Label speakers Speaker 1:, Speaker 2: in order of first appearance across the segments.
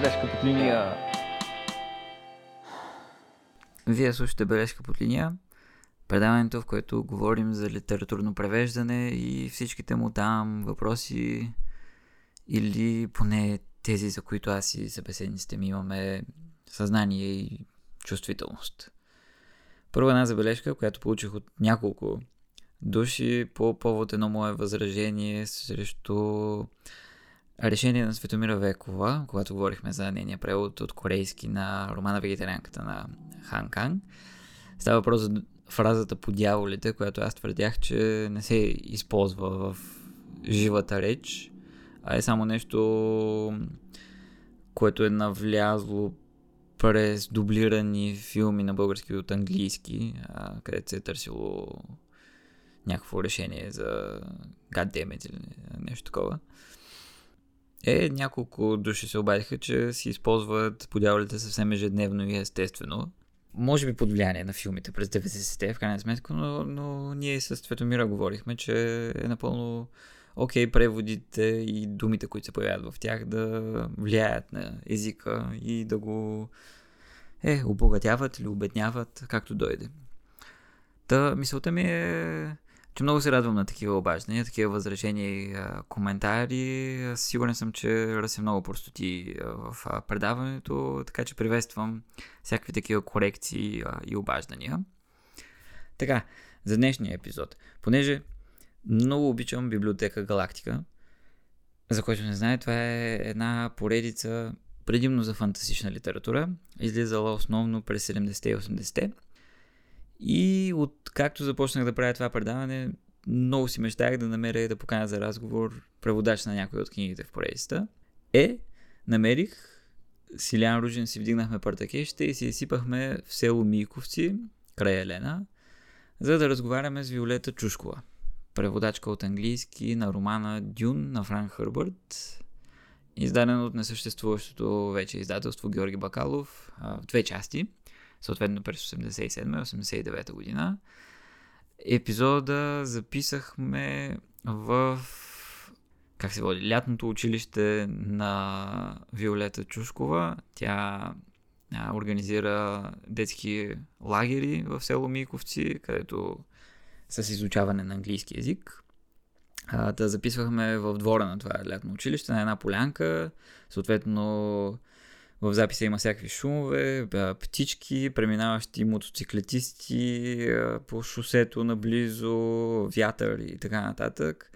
Speaker 1: бележка под линия.
Speaker 2: Вие слушате Бележка под линия, предаването, в което говорим за литературно превеждане и всичките му там въпроси или поне тези, за които аз и събеседниците ми имаме съзнание и чувствителност. Първа една забележка, която получих от няколко души по повод едно мое възражение срещу решение на Светомира Векова, когато говорихме за нейния превод от корейски на романа Вегетарианката на Хан Кан. Става въпрос за фразата по дяволите, която аз твърдях, че не се използва в живата реч, а е само нещо, което е навлязло през дублирани филми на български от английски, където се е търсило някакво решение за goddammit или нещо такова. Е, няколко души се обадиха, че си използват подявалите съвсем ежедневно и естествено. Може би под влияние на филмите през 90-те, в крайна сметка, но, но ние с Цветомира говорихме, че е напълно окей okay, преводите и думите, които се появяват в тях, да влияят на езика и да го е, обогатяват или обедняват, както дойде. Та, мисълта ми е че много се радвам на такива обаждания, такива възражения и коментари. Сигурен съм, че ръся много простоти в предаването, така че приветствам всякакви такива корекции и обаждания. Така, за днешния епизод. Понеже много обичам библиотека Галактика, за който не знае, това е една поредица предимно за фантастична литература, излизала основно през 70-те и 80-те и от както започнах да правя това предаване, много си мечтах да намеря и да поканя за разговор преводач на някои от книгите в поредицата. Е, намерих, Силян Ружин си вдигнахме партакещите и си изсипахме в село Мийковци, край Елена, за да разговаряме с Виолета Чушкова, преводачка от английски на романа Дюн на Франк Хърбърт, издаден от несъществуващото вече издателство Георги Бакалов в две части – съответно през 87-89 година. Епизода записахме в как се води, лятното училище на Виолета Чушкова. Тя организира детски лагери в село Миковци, където с изучаване на английски язик. А, да записвахме в двора на това лятно училище, на една полянка. Съответно, в записа има всякакви шумове, птички, преминаващи мотоциклетисти по шосето наблизо, вятър и така нататък.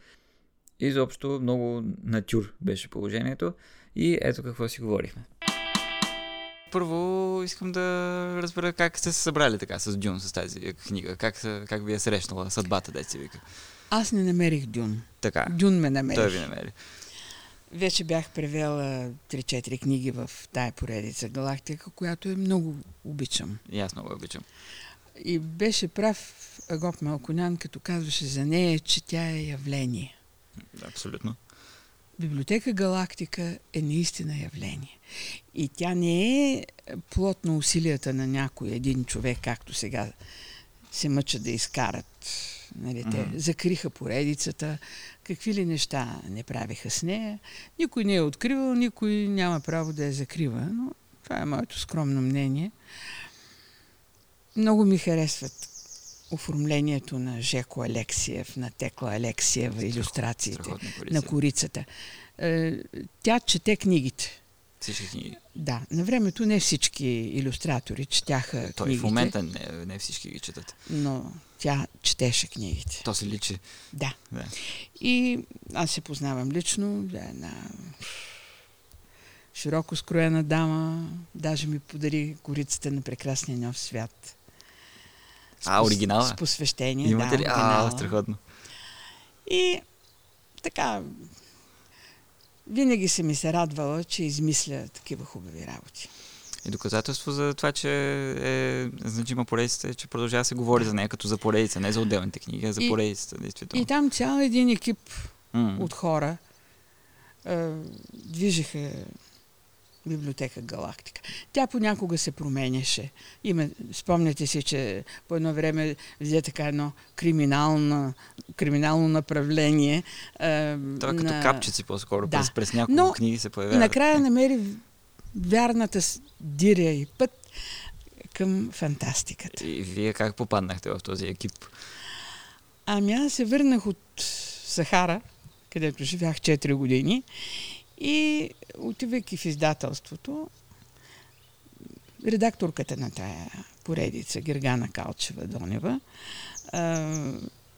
Speaker 2: Изобщо много натюр беше положението и ето какво си говорихме. Първо искам да разбера как сте се събрали така с Дюн, с тази книга. Как, как ви е срещнала съдбата, деца вика?
Speaker 3: Аз не намерих Дюн.
Speaker 2: Така.
Speaker 3: Дюн ме намери.
Speaker 2: Той ви намери.
Speaker 3: Вече бях превела 3-4 книги в тая поредица Галактика, която е много обичам.
Speaker 2: И аз много обичам.
Speaker 3: И беше прав Агоп Малконян, като казваше за нея, че тя е явление.
Speaker 2: Абсолютно.
Speaker 3: Библиотека Галактика е наистина явление. И тя не е плод на усилията на някой един човек, както сега се мъчат да изкарат. Нали, те mm-hmm. закриха поредицата, какви ли неща не правиха с нея. Никой не е откривал, никой няма право да я закрива, но това е моето скромно мнение. Много ми харесват оформлението на Жеко Алексиев, на Текла Алексиева, иллюстрациите на корицата. Е, тя чете книгите.
Speaker 2: Всички книги.
Speaker 3: Да, на времето не всички иллюстратори четяха
Speaker 2: Той
Speaker 3: книгите.
Speaker 2: в момента не, не всички ги четат.
Speaker 3: Но тя четеше книгите.
Speaker 2: То се личи.
Speaker 3: Да.
Speaker 2: да.
Speaker 3: И аз се познавам лично, да, една широко скроена дама, даже ми подари корицата на прекрасния нов свят.
Speaker 2: С, а, оригинала?
Speaker 3: С посвещение,
Speaker 2: Имате
Speaker 3: да,
Speaker 2: ли? А, страхотно.
Speaker 3: И така, винаги се ми се радвала, че измисля такива хубави работи.
Speaker 2: И доказателство за това, че е значима поредица, е, че продължава да се говори за нея като за поредица, не за отделните книги, а за поредицата, действително.
Speaker 3: И там цял един екип mm. от хора е, движеха библиотека Галактика. Тя понякога се променяше. Има, спомняте си, че по едно време взе така едно криминално, криминално направление.
Speaker 2: Е, Това на... като капчици по-скоро, да. през, през няколко Но, книги се появява.
Speaker 3: накрая намери вярната диря и път към фантастиката.
Speaker 2: И вие как попаднахте в този екип?
Speaker 3: Ами аз се върнах от Сахара, където живях 4 години и отивайки в издателството, редакторката на тая поредица, Гергана Калчева-Донева,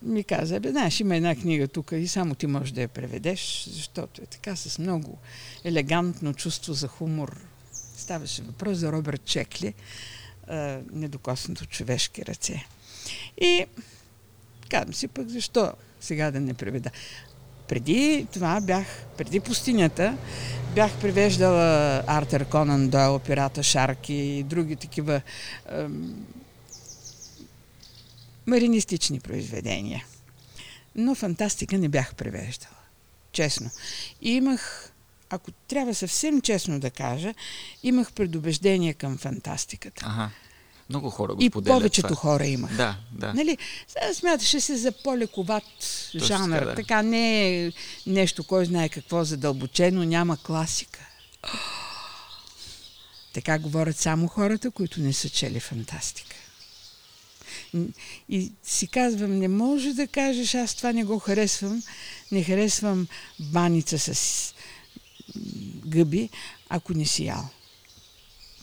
Speaker 3: ми каза, бе, знаеш, има една книга тук и само ти можеш да я преведеш, защото е така с много елегантно чувство за хумор. Ставаше въпрос за Робърт Чекли, недокоснато човешки ръце. И казвам си пък, защо сега да не преведа? Преди това бях, преди пустинята, бях превеждала Артер Конан Дойл, Пирата Шарки и други такива ем, маринистични произведения. Но фантастика не бях превеждала. Честно. И имах, ако трябва съвсем честно да кажа, имах предубеждение към фантастиката.
Speaker 2: Ага. Много хора го
Speaker 3: И
Speaker 2: споделят
Speaker 3: повечето
Speaker 2: това.
Speaker 3: хора имах.
Speaker 2: Да, да.
Speaker 3: Нали, смяташе се за по-лековат жанр.
Speaker 2: така, да.
Speaker 3: Така не е нещо, кой знае какво задълбочено, няма класика. Така говорят само хората, които не са чели фантастика. И си казвам, не може да кажеш, аз това не го харесвам, не харесвам баница с гъби, ако не си ял.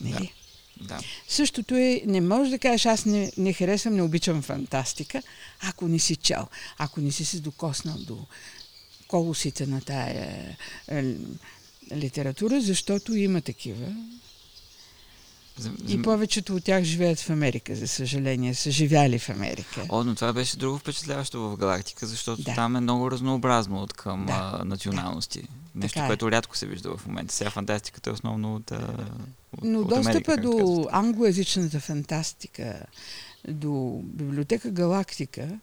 Speaker 3: Нали?
Speaker 2: да.
Speaker 3: Същото е, не можеш да кажеш, аз не, не харесвам, не обичам фантастика, ако не си чел, ако не си се докоснал до колосите на тая е, литература, защото има такива. И повечето от тях живеят в Америка, за съжаление. Са живяли в Америка.
Speaker 2: О, но това беше друго впечатляващо в Галактика, защото
Speaker 3: Да.
Speaker 2: там е много разнообразно от към
Speaker 3: Да.
Speaker 2: а, националности. Нещо,
Speaker 3: Така е.
Speaker 2: което рядко се вижда в момента. Сега фантастиката е основно от, а, от,
Speaker 3: Но
Speaker 2: от
Speaker 3: достъпа
Speaker 2: Америка,
Speaker 3: до англоязичната фантастика, до библиотека Галактика,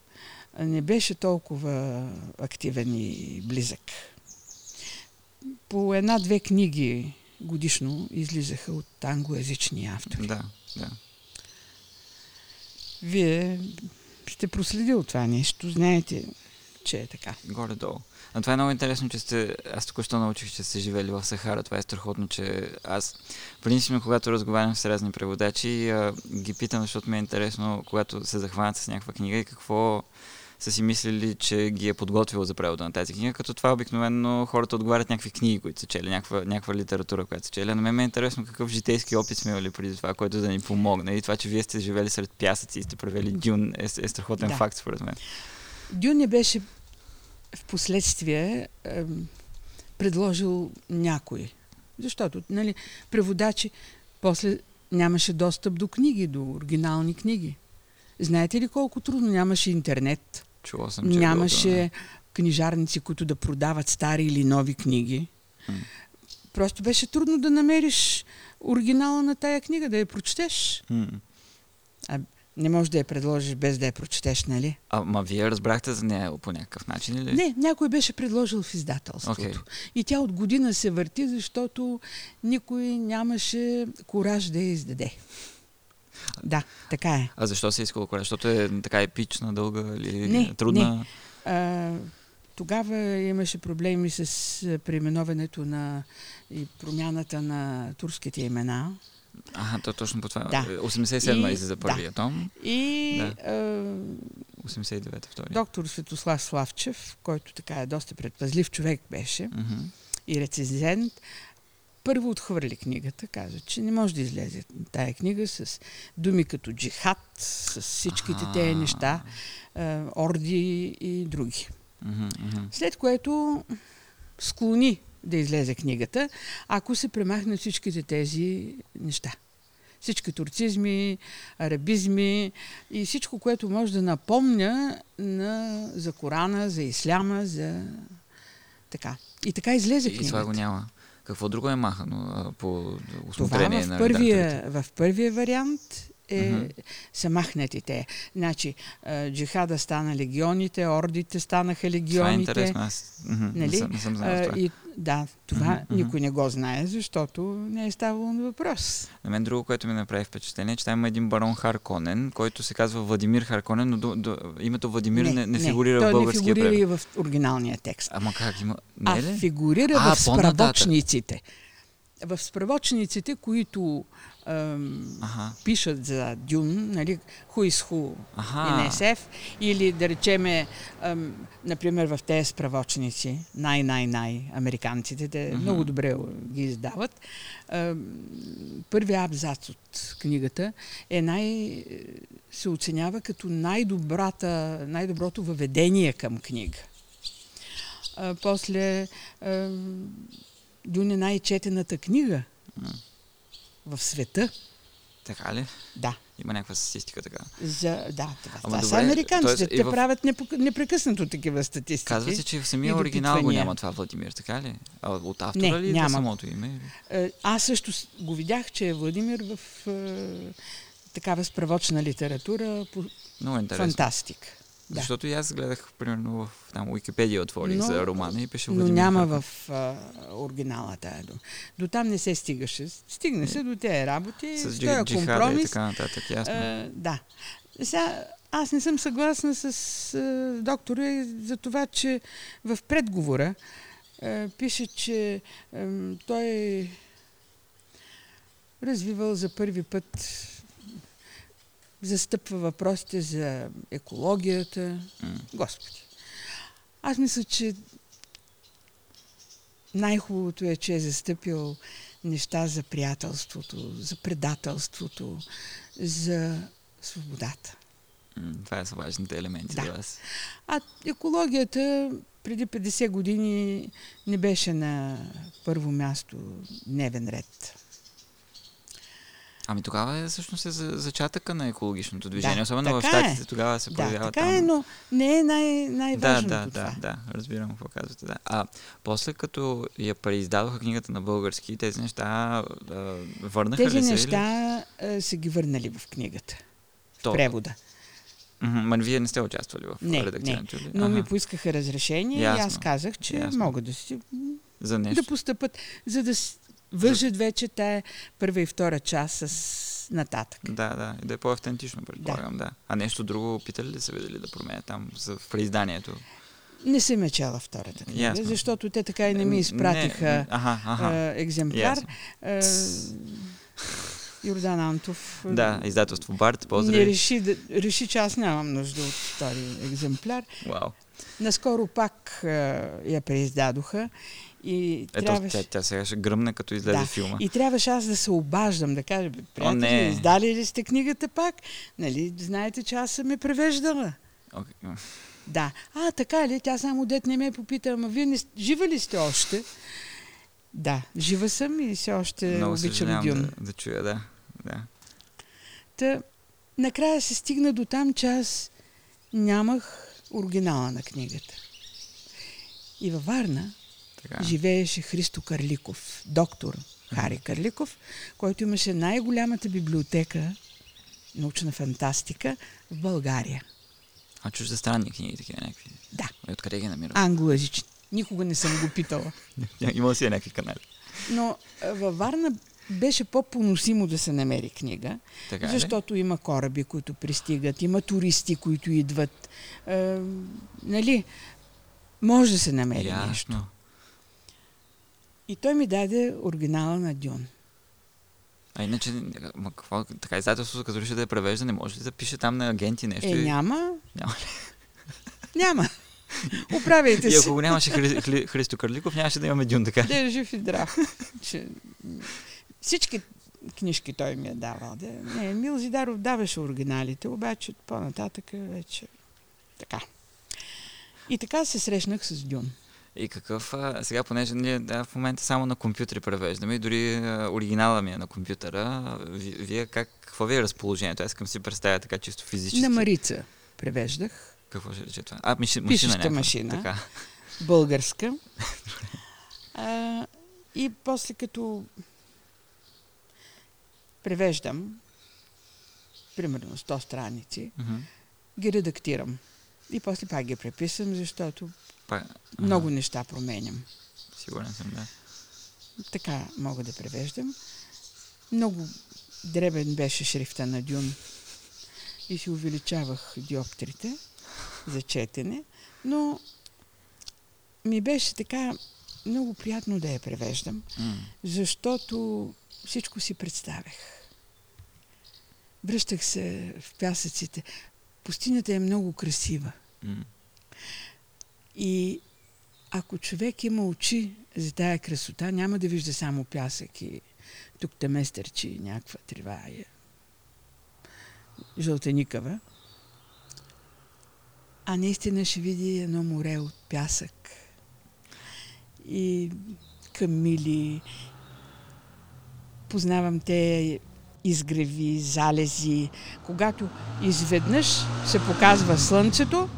Speaker 3: не беше толкова активен и близък. По една-две книги годишно излизаха от англоязични автори.
Speaker 2: Да, да.
Speaker 3: Вие сте проследил това нещо, знаете, че е така.
Speaker 2: Горе-долу. А това е много интересно, че сте... Аз току-що научих, че сте живели в Сахара. Това е страхотно, че аз... Принципно, когато разговарям с разни преводачи, а, ги питам, защото ми е интересно, когато се захванат с някаква книга и какво са си мислили, че ги е подготвило за превода на тази книга, като това обикновено хората отговарят някакви книги, които са чели, някаква, някаква литература, която са чели. На мен ме е интересно какъв житейски опит сме имали преди това, който да ни помогне. И това, че вие сте живели сред пясъци и сте превели Дюн е, е страхотен
Speaker 3: Да.
Speaker 2: факт, според мен.
Speaker 3: Дюн не беше в последствие ем, предложил някой. Защото, нали, преводачи после нямаше достъп до книги, до оригинални книги. Знаете ли колко трудно нямаше интернет?
Speaker 2: Чувал съм, че е
Speaker 3: Нямаше книжарници, които да продават стари или нови книги.
Speaker 2: М.
Speaker 3: Просто беше трудно да намериш оригинала на тая книга, да я прочетеш.
Speaker 2: М.
Speaker 3: Не можеш да я предложиш без да я прочетеш, нали?
Speaker 2: А, ма вие разбрахте за нея по някакъв начин или?
Speaker 3: Не, някой беше предложил в издателството.
Speaker 2: Окей.
Speaker 3: И тя от година се върти, защото никой нямаше кораж да я издаде. Да, така е.
Speaker 2: А защо се искало кораж? Защото е така епична, дълга или
Speaker 3: Не,
Speaker 2: трудна?
Speaker 3: А, тогава имаше проблеми с а, преименуването на и промяната на турските имена.
Speaker 2: Ага, то точно по това.
Speaker 3: Да.
Speaker 2: 87-ма
Speaker 3: И-
Speaker 2: излиза първия том,
Speaker 3: И
Speaker 2: Да.
Speaker 3: а,
Speaker 2: 89-та втория.
Speaker 3: доктор Светослав Славчев, който така е доста предпазлив човек беше
Speaker 2: Мгм.
Speaker 3: и рецензент, първо отхвърли книгата, каза, че не може да излезе тая книга с думи като джихад, с всичките тези неща, орди и други. След което склони да излезе книгата, ако се премахнат всичките тези неща. Всички турцизми, арабизми и всичко, което може да напомня на, за Корана, за Исляма, за така. И така излезе
Speaker 2: И това
Speaker 3: книгата.
Speaker 2: го няма. Какво друго е махано по
Speaker 3: Това
Speaker 2: осмотрение
Speaker 3: в
Speaker 2: на
Speaker 3: първия,
Speaker 2: редакторите?
Speaker 3: в първия вариант е,
Speaker 2: Мгм.
Speaker 3: са махнати те. Значи, а, джихада стана легионите, ордите станаха
Speaker 2: Това е
Speaker 3: легионите.
Speaker 2: интересно. Аз не,
Speaker 3: Нали?
Speaker 2: съм, не съм знал
Speaker 3: А,
Speaker 2: това.
Speaker 3: и, да, това
Speaker 2: мгм.
Speaker 3: никой не го знае, защото не е ставало на въпрос.
Speaker 2: На мен друго, което ми направи впечатление, е, че там има един барон Харконен, който се казва Владимир Харконен, но до, до, името Владимир не, не, фигурира
Speaker 3: той
Speaker 2: в българския
Speaker 3: не фигурира
Speaker 2: превод.
Speaker 3: и в оригиналния текст.
Speaker 2: Ама как има? Не
Speaker 3: а
Speaker 2: е ли?
Speaker 3: фигурира
Speaker 2: А,
Speaker 3: в справочниците. в справочниците, които
Speaker 2: Аха.
Speaker 3: пишат за Дюн, нали, who is who in SF, или да речеме, ам, например, в тези справочници, най-най-най, американците, те
Speaker 2: Мгм.
Speaker 3: много добре ги издават. Ам, първият абзац от книгата е най, се оценява като най-добрата, най-доброто въведение към книга. А, после ам, Дюн е най-четената книга
Speaker 2: М.
Speaker 3: в света.
Speaker 2: Така ли?
Speaker 3: Да.
Speaker 2: Има някаква статистика така.
Speaker 3: За, да, това,
Speaker 2: Ама
Speaker 3: това са
Speaker 2: добре,
Speaker 3: американците.
Speaker 2: тоест и
Speaker 3: Те
Speaker 2: в-
Speaker 3: правят непрекъснато такива статистики.
Speaker 2: Казва се, че в самия оригинал го няма това Владимир, така ли? А от автора
Speaker 3: Не,
Speaker 2: ли е
Speaker 3: няма.
Speaker 2: самото име?
Speaker 3: Е, Аз също го видях, че е Владимир в е, такава справочна литература по
Speaker 2: Много интересно.
Speaker 3: фантастик. Да.
Speaker 2: Защото и аз гледах, примерно, в там Уикипедия отворих
Speaker 3: Но-
Speaker 2: за романа и пише
Speaker 3: Но
Speaker 2: Владимир
Speaker 3: няма
Speaker 2: Харков.
Speaker 3: в а, оригинала тая дума. До там не се стигаше. Стигне се до тези работи,
Speaker 2: С джи- джихада и
Speaker 3: компромис.
Speaker 2: така нататък, ясно.
Speaker 3: А, да. Сега, аз не съм съгласна с а, доктора за това, че в предговора а, пише, че а, той развивал за първи път застъпва въпросите за екологията.
Speaker 2: М.
Speaker 3: Господи. Аз мисля, че най-хубавото е, че е застъпил неща за приятелството, за предателството, за свободата.
Speaker 2: М, Това са важните елементи
Speaker 3: Да.
Speaker 2: за вас.
Speaker 3: А екологията преди 50 години не беше на първо място дневен ред.
Speaker 2: Ами тогава е всъщност е за зачатъка на екологичното движение.
Speaker 3: Да,
Speaker 2: Особено в
Speaker 3: е.
Speaker 2: Штатите тогава се
Speaker 3: Да,
Speaker 2: появява
Speaker 3: така
Speaker 2: там.
Speaker 3: е, но не е най-
Speaker 2: Да,
Speaker 3: най-важното
Speaker 2: да,
Speaker 3: това.
Speaker 2: да, да, разбирам какво казвате. Да. А после като я преиздадоха книгата на български, тези неща а, върнаха
Speaker 3: Тези
Speaker 2: ли се?
Speaker 3: неща а, са ги върнали в книгата, в
Speaker 2: То-
Speaker 3: превода.
Speaker 2: Мгм, Ма вие не сте участвали в
Speaker 3: Не,
Speaker 2: редакционното ли?
Speaker 3: Но ми
Speaker 2: Аха.
Speaker 3: поискаха разрешение и
Speaker 2: Ясно,
Speaker 3: аз казах, че
Speaker 2: ясно.
Speaker 3: могат да си
Speaker 2: За нещо.
Speaker 3: да постъпат, за да вържат вече тая първа и втора част с нататък.
Speaker 2: Да, да, и да е по-автентично, предполагам, да. А нещо друго питали ли са ви дали да променят там за, в преизданието?
Speaker 3: Не съм я чела втората книга,
Speaker 2: Ясно.
Speaker 3: защото те така и не ми изпратиха
Speaker 2: Не, аха, аха.
Speaker 3: а, екземпляр. А, Йордан Антов
Speaker 2: Да, издателство Барт,
Speaker 3: не
Speaker 2: поздрави.
Speaker 3: реши, да, реши, че аз нямам нужда от втори екземпляр.
Speaker 2: Вау.
Speaker 3: Наскоро пак а, я преиздадоха и
Speaker 2: Ето,
Speaker 3: трябваше...
Speaker 2: тя, тя сега ще гръмне, като излезе
Speaker 3: Да.
Speaker 2: филма.
Speaker 3: И трябваше аз да се обаждам, да кажа, «Бе, приятели,
Speaker 2: не.
Speaker 3: издали ли сте книгата пак? Нали, знаете, че аз съм я превеждала.
Speaker 2: Окей.
Speaker 3: Да. А, така ли? Тя само дет не ме попита, ама вие не, жива ли сте още? Да, жива съм и все още
Speaker 2: Много
Speaker 3: обичам Дюн.
Speaker 2: да, да чуя, да. да.
Speaker 3: Та, накрая се стигна до там, че аз нямах оригинала на книгата. И във Варна
Speaker 2: Така.
Speaker 3: живееше Христо Карликов, доктор Хари Карликов, който имаше най-голямата библиотека научна фантастика в България.
Speaker 2: А чуждестранни книги, такива някакви.
Speaker 3: Да,
Speaker 2: И откъде ги намират?
Speaker 3: англоязични. Никога не съм го питала.
Speaker 2: Има си някакви канали.
Speaker 3: Но във Варна беше по-поносимо да се намери книга,
Speaker 2: Така е ли?
Speaker 3: защото има кораби, които пристигат, има туристи, които идват. Е, нали, може да се намери нещо. И той ми даде оригинала на Дюн.
Speaker 2: А иначе, ма какво, така издателството, като реши да я превежда, не може ли да пише там на агенти нещо?
Speaker 3: Е,
Speaker 2: и...
Speaker 3: няма.
Speaker 2: Няма
Speaker 3: Няма. Оправяйте
Speaker 2: И
Speaker 3: се.
Speaker 2: ако го нямаше Хри... Хри... Христо Карликов, нямаше да имаме Дюн, така.
Speaker 3: Да е жив и здрав. Че... Всички книжки той ми е давал. Да. Не, Мил Зидаров даваше оригиналите, обаче по-нататък вече така. И така се срещнах с Дюн.
Speaker 2: И какъв, а, сега, понеже ние да, в момента само на компютри превеждаме и дори а, оригинала ми е на компютъра, а, ви- вие как, какво ви е разположението? Аз искам си представя така чисто физически.
Speaker 3: На Марица превеждах.
Speaker 2: Какво ще рече това? А, миши, машина
Speaker 3: Пишеща
Speaker 2: някаква.
Speaker 3: машина.
Speaker 2: Така.
Speaker 3: българска. А, и после като превеждам, примерно 100 страници,
Speaker 2: Мгм.
Speaker 3: ги редактирам. И после пак ги преписвам, защото Много неща променям.
Speaker 2: Сигурен съм, да.
Speaker 3: Така мога да превеждам. Много дребен беше шрифта на Дюн и си увеличавах диоптрите за четене, но ми беше така много приятно да я превеждам, защото всичко си представях. Връщах се в пясъците. Пустинята е много красива.
Speaker 2: М.
Speaker 3: И ако човек има очи за тая красота, няма да вижда само пясък и тук те местърчи някаква трива е жълтеникава, а наистина ще види едно море от пясък и камили. Познавам те изгреви, залези. Когато изведнъж се показва слънцето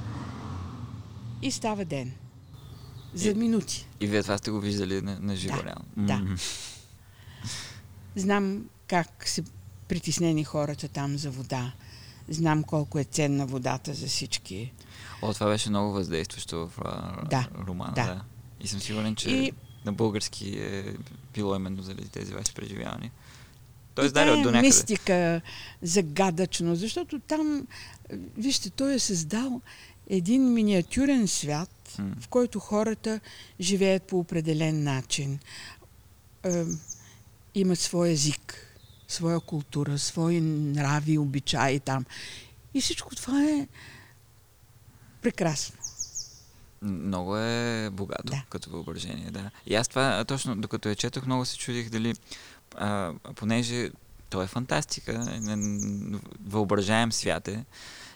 Speaker 3: и става ден. За
Speaker 2: И-
Speaker 3: минути.
Speaker 2: И вие това сте го виждали на, на живо,
Speaker 3: Да,
Speaker 2: реално.
Speaker 3: да. Знам как са притеснени хората там за вода. Знам колко е ценна водата за всички.
Speaker 2: О, това беше много въздействащо в а,
Speaker 3: Да,
Speaker 2: романа.
Speaker 3: да.
Speaker 2: Да. И съм сигурен, че
Speaker 3: И-
Speaker 2: на български е било именно заради тези ваши преживявания. Тоест, от до някъде.
Speaker 3: мистика, загадъчно, защото там, вижте, той е създал един миниатюрен свят, в който хората живеят по определен начин. Е, имат свой език, своя култура, свои нрави, обичаи там. И всичко това е прекрасно.
Speaker 2: Много е богато
Speaker 3: Да.
Speaker 2: като въображение, да. И аз това, точно докато я четох, много се чудих дали, а, понеже то е фантастика, не- въображаем свят е,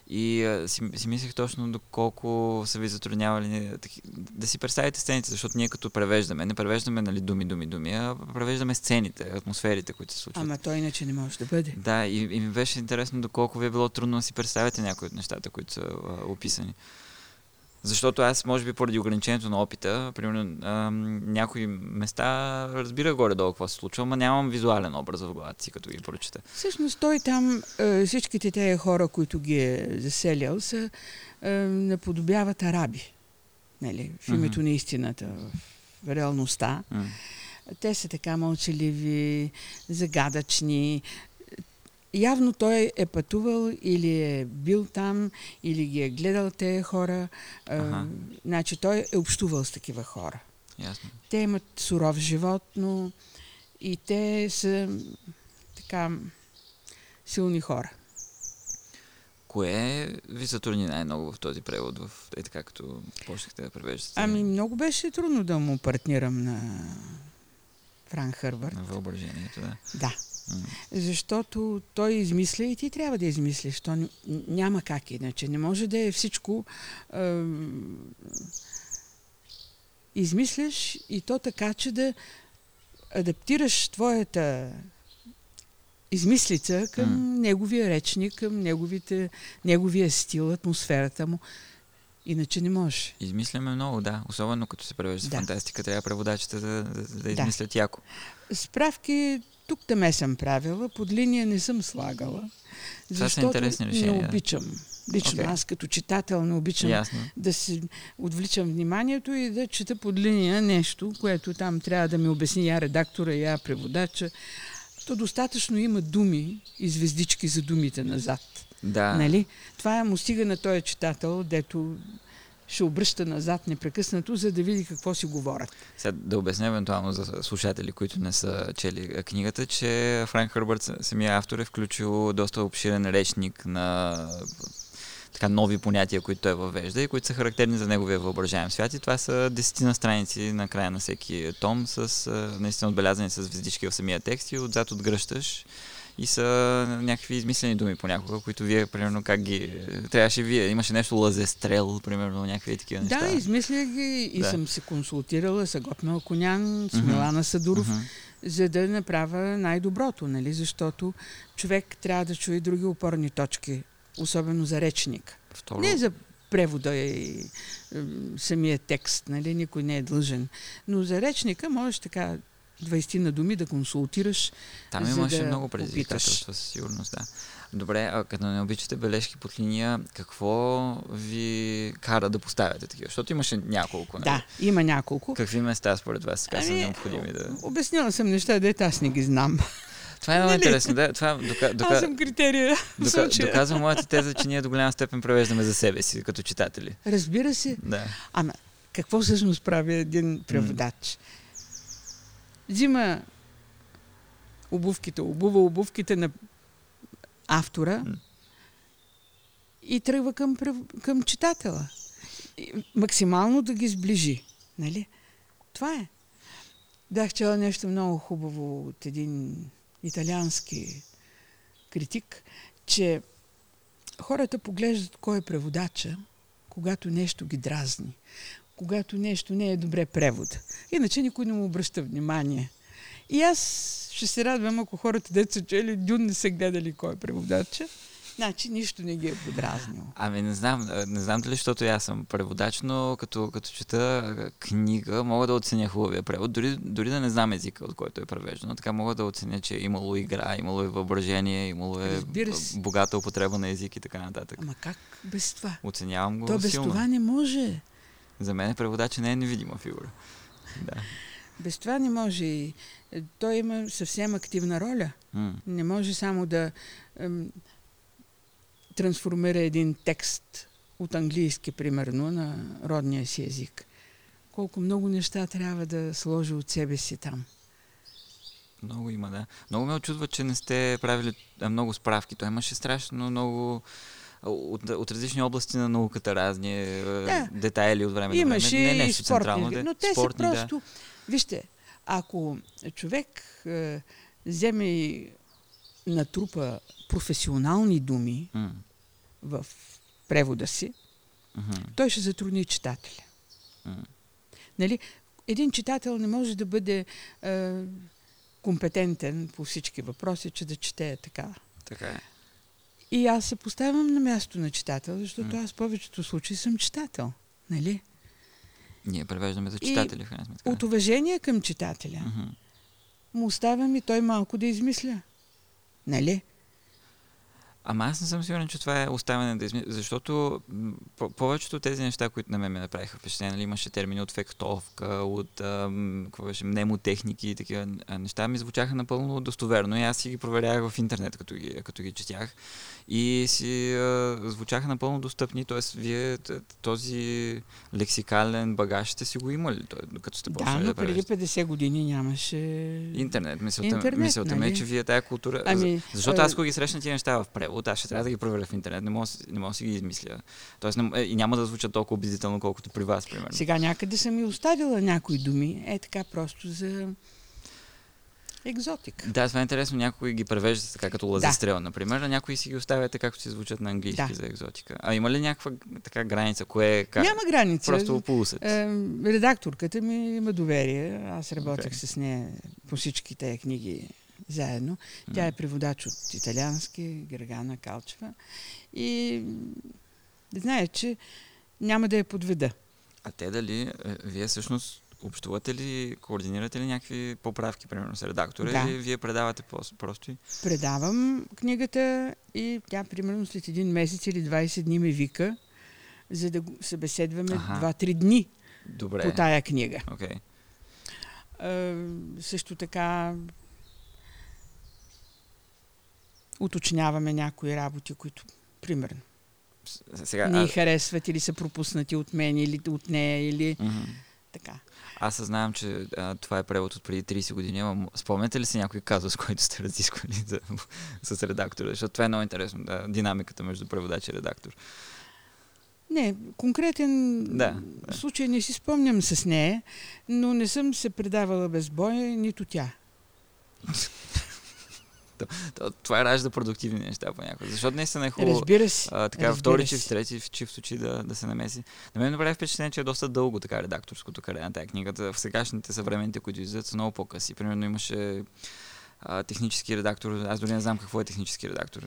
Speaker 2: и а, си, си мислех точно доколко са ви затруднявали да си представите сцените, защото ние като превеждаме, не превеждаме нали, думи, думи, думи, а превеждаме сцените, атмосферите, които се случват.
Speaker 3: Ама той иначе не може да бъде.
Speaker 2: Да, и, и ми беше интересно доколко ви е било трудно да си представите някои от нещата, които са а, описани. Защото аз, може би поради ограничението на опита, примерно някои места разбира горе-долу какво се случва, но нямам визуален образ в главата си, като ги прочета.
Speaker 3: Всъщност той там, е, всичките тези хора, които ги е заселял, са, е, наподобяват араби. Нали, в името
Speaker 2: Мгм.
Speaker 3: на истината, в реалността.
Speaker 2: М.
Speaker 3: Те са така мълчаливи, загадъчни. Явно той е пътувал или е бил там, или ги е гледал тези хора.
Speaker 2: Аха.
Speaker 3: значи той е общувал с такива хора.
Speaker 2: Ясно.
Speaker 3: Те имат суров живот, но и те са така силни хора.
Speaker 2: Кое ви затрудни най-много в този превод, в, е така като почнахте да превеждате
Speaker 3: Ами много беше трудно да му партнирам на Франк Хърбърт.
Speaker 2: на въображението, да.
Speaker 3: Да. Защото той измисля и ти трябва да измислиш. То няма как иначе. Не може да е всичко. Е, измисляш и то така, че да адаптираш твоята измислица към
Speaker 2: М.
Speaker 3: неговия речник, към неговите, неговия стил, атмосферата му. Иначе не можеш.
Speaker 2: Измисляме много, да. Особено като се превежда
Speaker 3: Да.
Speaker 2: фантастика, трябва преводачите да, да, да
Speaker 3: Да.
Speaker 2: измислят яко.
Speaker 3: Справки тук таме съм правила, под линия не съм слагала. Защото
Speaker 2: решения,
Speaker 3: не обичам. Лично
Speaker 2: Окей.
Speaker 3: аз като читател не обичам
Speaker 2: Ясно.
Speaker 3: да си отвличам вниманието и да чета под линия нещо, което там трябва да ми обясни я редактора, я преводача. То достатъчно има думи и звездички за думите назад.
Speaker 2: Да.
Speaker 3: Нали? Това му стига на този читател, дето ще обръща назад непрекъснато, за да види какво си говорят.
Speaker 2: Сега да обясня евентуално за слушатели, които не са чели книгата, че Франк Хърбърт, самия автор, е включил доста обширен речник на така нови понятия, които той въвежда и които са характерни за неговия въображаем свят. И това са десетина страници на края на всеки том, с наистина отбелязани с звездички в самия текст и отзад отгръщаш и са някакви измислени думи понякога, които вие, примерно, как ги... Трябваше вие, имаше нещо лазестрел, примерно, някакви такива неща.
Speaker 3: Да, измислях ги и
Speaker 2: Да.
Speaker 3: съм се консултирала с Агот Конян, с. Милана Садуров,
Speaker 2: Мгм.
Speaker 3: за да направя най-доброто, нали? защото човек трябва да чуе други опорни точки, особено за речник.
Speaker 2: Второ,
Speaker 3: Не за превода и самия текст, нали? никой не е длъжен. Но за речника можеш така 20 на думи да консултираш.
Speaker 2: Там имаше
Speaker 3: да
Speaker 2: много предизвикателства, със сигурност, да. Добре, а като не обичате бележки под линия, какво ви кара да поставяте такива? Защото имаше няколко. нали?
Speaker 3: Да, има няколко.
Speaker 2: Какви места според вас така са
Speaker 3: Ами,
Speaker 2: необходими да...
Speaker 3: Обяснила съм неща, дето аз не ги знам.
Speaker 2: Това е много
Speaker 3: нали?
Speaker 2: интересно. Да, това дока, дока,
Speaker 3: Аз съм критерия
Speaker 2: дока, доказва моята теза, че ние до голяма степен превеждаме за себе си, като читатели.
Speaker 3: Разбира се.
Speaker 2: Да.
Speaker 3: Ама, какво всъщност прави един преводач. Взима обувките, обува обувките на автора и тръгва към, към читателя. И максимално да ги сближи. Нали? Това е. Бях чела нещо много хубаво от един италиански критик, че хората поглеждат кой е преводача, когато нещо ги дразни, когато нещо не е добре превод. Иначе никой не му обръща внимание. И аз ще се радвам, ако хората, деца чели, Дюн не са гледали кой е преводача, значи нищо не ги е подразнило.
Speaker 2: Ами не знам, не знам дали защото аз съм преводач, но като, като чета книга, мога да оценя хубавия превод, дори, дори да не знам езика, от който е превеждано. Така мога да оценя, че е имало игра, имало е въображение, имало е богата употреба на език и така нататък.
Speaker 3: Ама как без това?
Speaker 2: Оценявам го
Speaker 3: То без
Speaker 2: силно.
Speaker 3: това не може.
Speaker 2: За мен преводача не е невидима фигура. Да.
Speaker 3: Без това не може. И, е, той има съвсем активна роля.
Speaker 2: М.
Speaker 3: Не може само да ем, трансформира един текст от английски, примерно, на родния си език. Колко много неща трябва да сложи от себе си там.
Speaker 2: Много има, да. Много ме очудва, че не сте правили а, много справки. Той имаше страшно много от, от различни области на науката разни е,
Speaker 3: Да.
Speaker 2: детайли от време
Speaker 3: Имаше
Speaker 2: на време. Не
Speaker 3: и
Speaker 2: нещо централно,
Speaker 3: спортни,
Speaker 2: да.
Speaker 3: но те
Speaker 2: спортни,
Speaker 3: са просто... Вижте, ако човек е, вземе натрупа професионални думи
Speaker 2: Да. М.
Speaker 3: в превода си,
Speaker 2: Мгм.
Speaker 3: той ще затрудни читателя.
Speaker 2: М.
Speaker 3: Нали? Един читател не може да бъде е, компетентен по всички въпроси, че да чете така.
Speaker 2: Така е.
Speaker 3: И аз се поставям на място на читател, защото аз в повечето случаи съм читател. Нали?
Speaker 2: Ние превеждаме за читатели, в крайна сметка.
Speaker 3: От уважение към читателя
Speaker 2: Мгм.
Speaker 3: му оставям и той малко да измисля. Нали?
Speaker 2: Ама аз не съм сигурен, че това е оставяне да измисля, защото повечето тези неща, които на мен ме направиха впечатление, нали, имаше термини от фехтовка, от ам, беше, мнемотехники и такива неща, ми звучаха напълно достоверно и аз си ги проверях в интернет, като ги, като ги четях и си а, звучаха напълно достъпни, т.е. вие този лексикален багаж сте си го имали, т.е. докато сте
Speaker 3: Да,
Speaker 2: почнали
Speaker 3: но
Speaker 2: да
Speaker 3: преди
Speaker 2: превеждате.
Speaker 3: 50 години нямаше...
Speaker 2: Интернет, мисълта,
Speaker 3: Интернет,
Speaker 2: мисълта ми е,
Speaker 3: нали?
Speaker 2: че вие тая култура...
Speaker 3: Ами,
Speaker 2: защото аз, ако ги срещна тия неща в превод, аз ще трябва да ги проверя в интернет, не мога, да не мога да си ги измисля. Тоест, не, е, и няма да звучат толкова убедително, колкото при вас, примерно.
Speaker 3: Сега някъде съм и оставила някои думи, е така просто за екзотик.
Speaker 2: Да, това е интересно. Някои ги превеждат така като лазестрел, например, а някои си ги оставят така, както си звучат на английски
Speaker 3: Да.
Speaker 2: за екзотика. А има ли някаква така граница? Кое е как?
Speaker 3: Няма граница.
Speaker 2: Просто полусът.
Speaker 3: Е, редакторката ми има доверие. Аз работех
Speaker 2: Окей.
Speaker 3: с нея по всички тези книги заедно. Тя е преводач от италиански, Гергана Калчева. И знае, че няма да я подведа.
Speaker 2: А те дали, е, вие всъщност общувате ли, координирате ли някакви поправки, примерно с редактора,
Speaker 3: Да.
Speaker 2: или вие предавате просто и...
Speaker 3: Предавам книгата и тя примерно след един месец или 20 дни ме вика, за да събеседваме
Speaker 2: Аха.
Speaker 3: 2-3 дни
Speaker 2: Добре.
Speaker 3: по тая книга.
Speaker 2: Окей.
Speaker 3: Е, също така уточняваме някои работи, които примерно
Speaker 2: Сега,
Speaker 3: не
Speaker 2: а,
Speaker 3: харесват или са пропуснати от мен или от нея или
Speaker 2: мгм.
Speaker 3: така.
Speaker 2: Аз съзнавам, че а, това е превод от преди 30 години, ама спомняте ли си някой казус, който сте разисквали за, с редактора? Защото това е много интересно, да, динамиката между преводач и редактор.
Speaker 3: Не, конкретен
Speaker 2: Да, да.
Speaker 3: случай не си спомням с нея, но не съм се предавала без бой, нито тя.
Speaker 2: То- Това ражда продуктивни неща понякога. Защото наистина е хубаво.
Speaker 3: Разбира се.
Speaker 2: А, така,
Speaker 3: разбира
Speaker 2: втори
Speaker 3: се.
Speaker 2: чифт, трети чифт очи да, да се намеси. На мен ми прави впечатление, че е доста дълго така редакторското каре на тази книгата. В сегашните съвременните, които излизат, са много по-къси. Примерно имаше а, технически редактор. Аз дори не знам какво е технически редактор.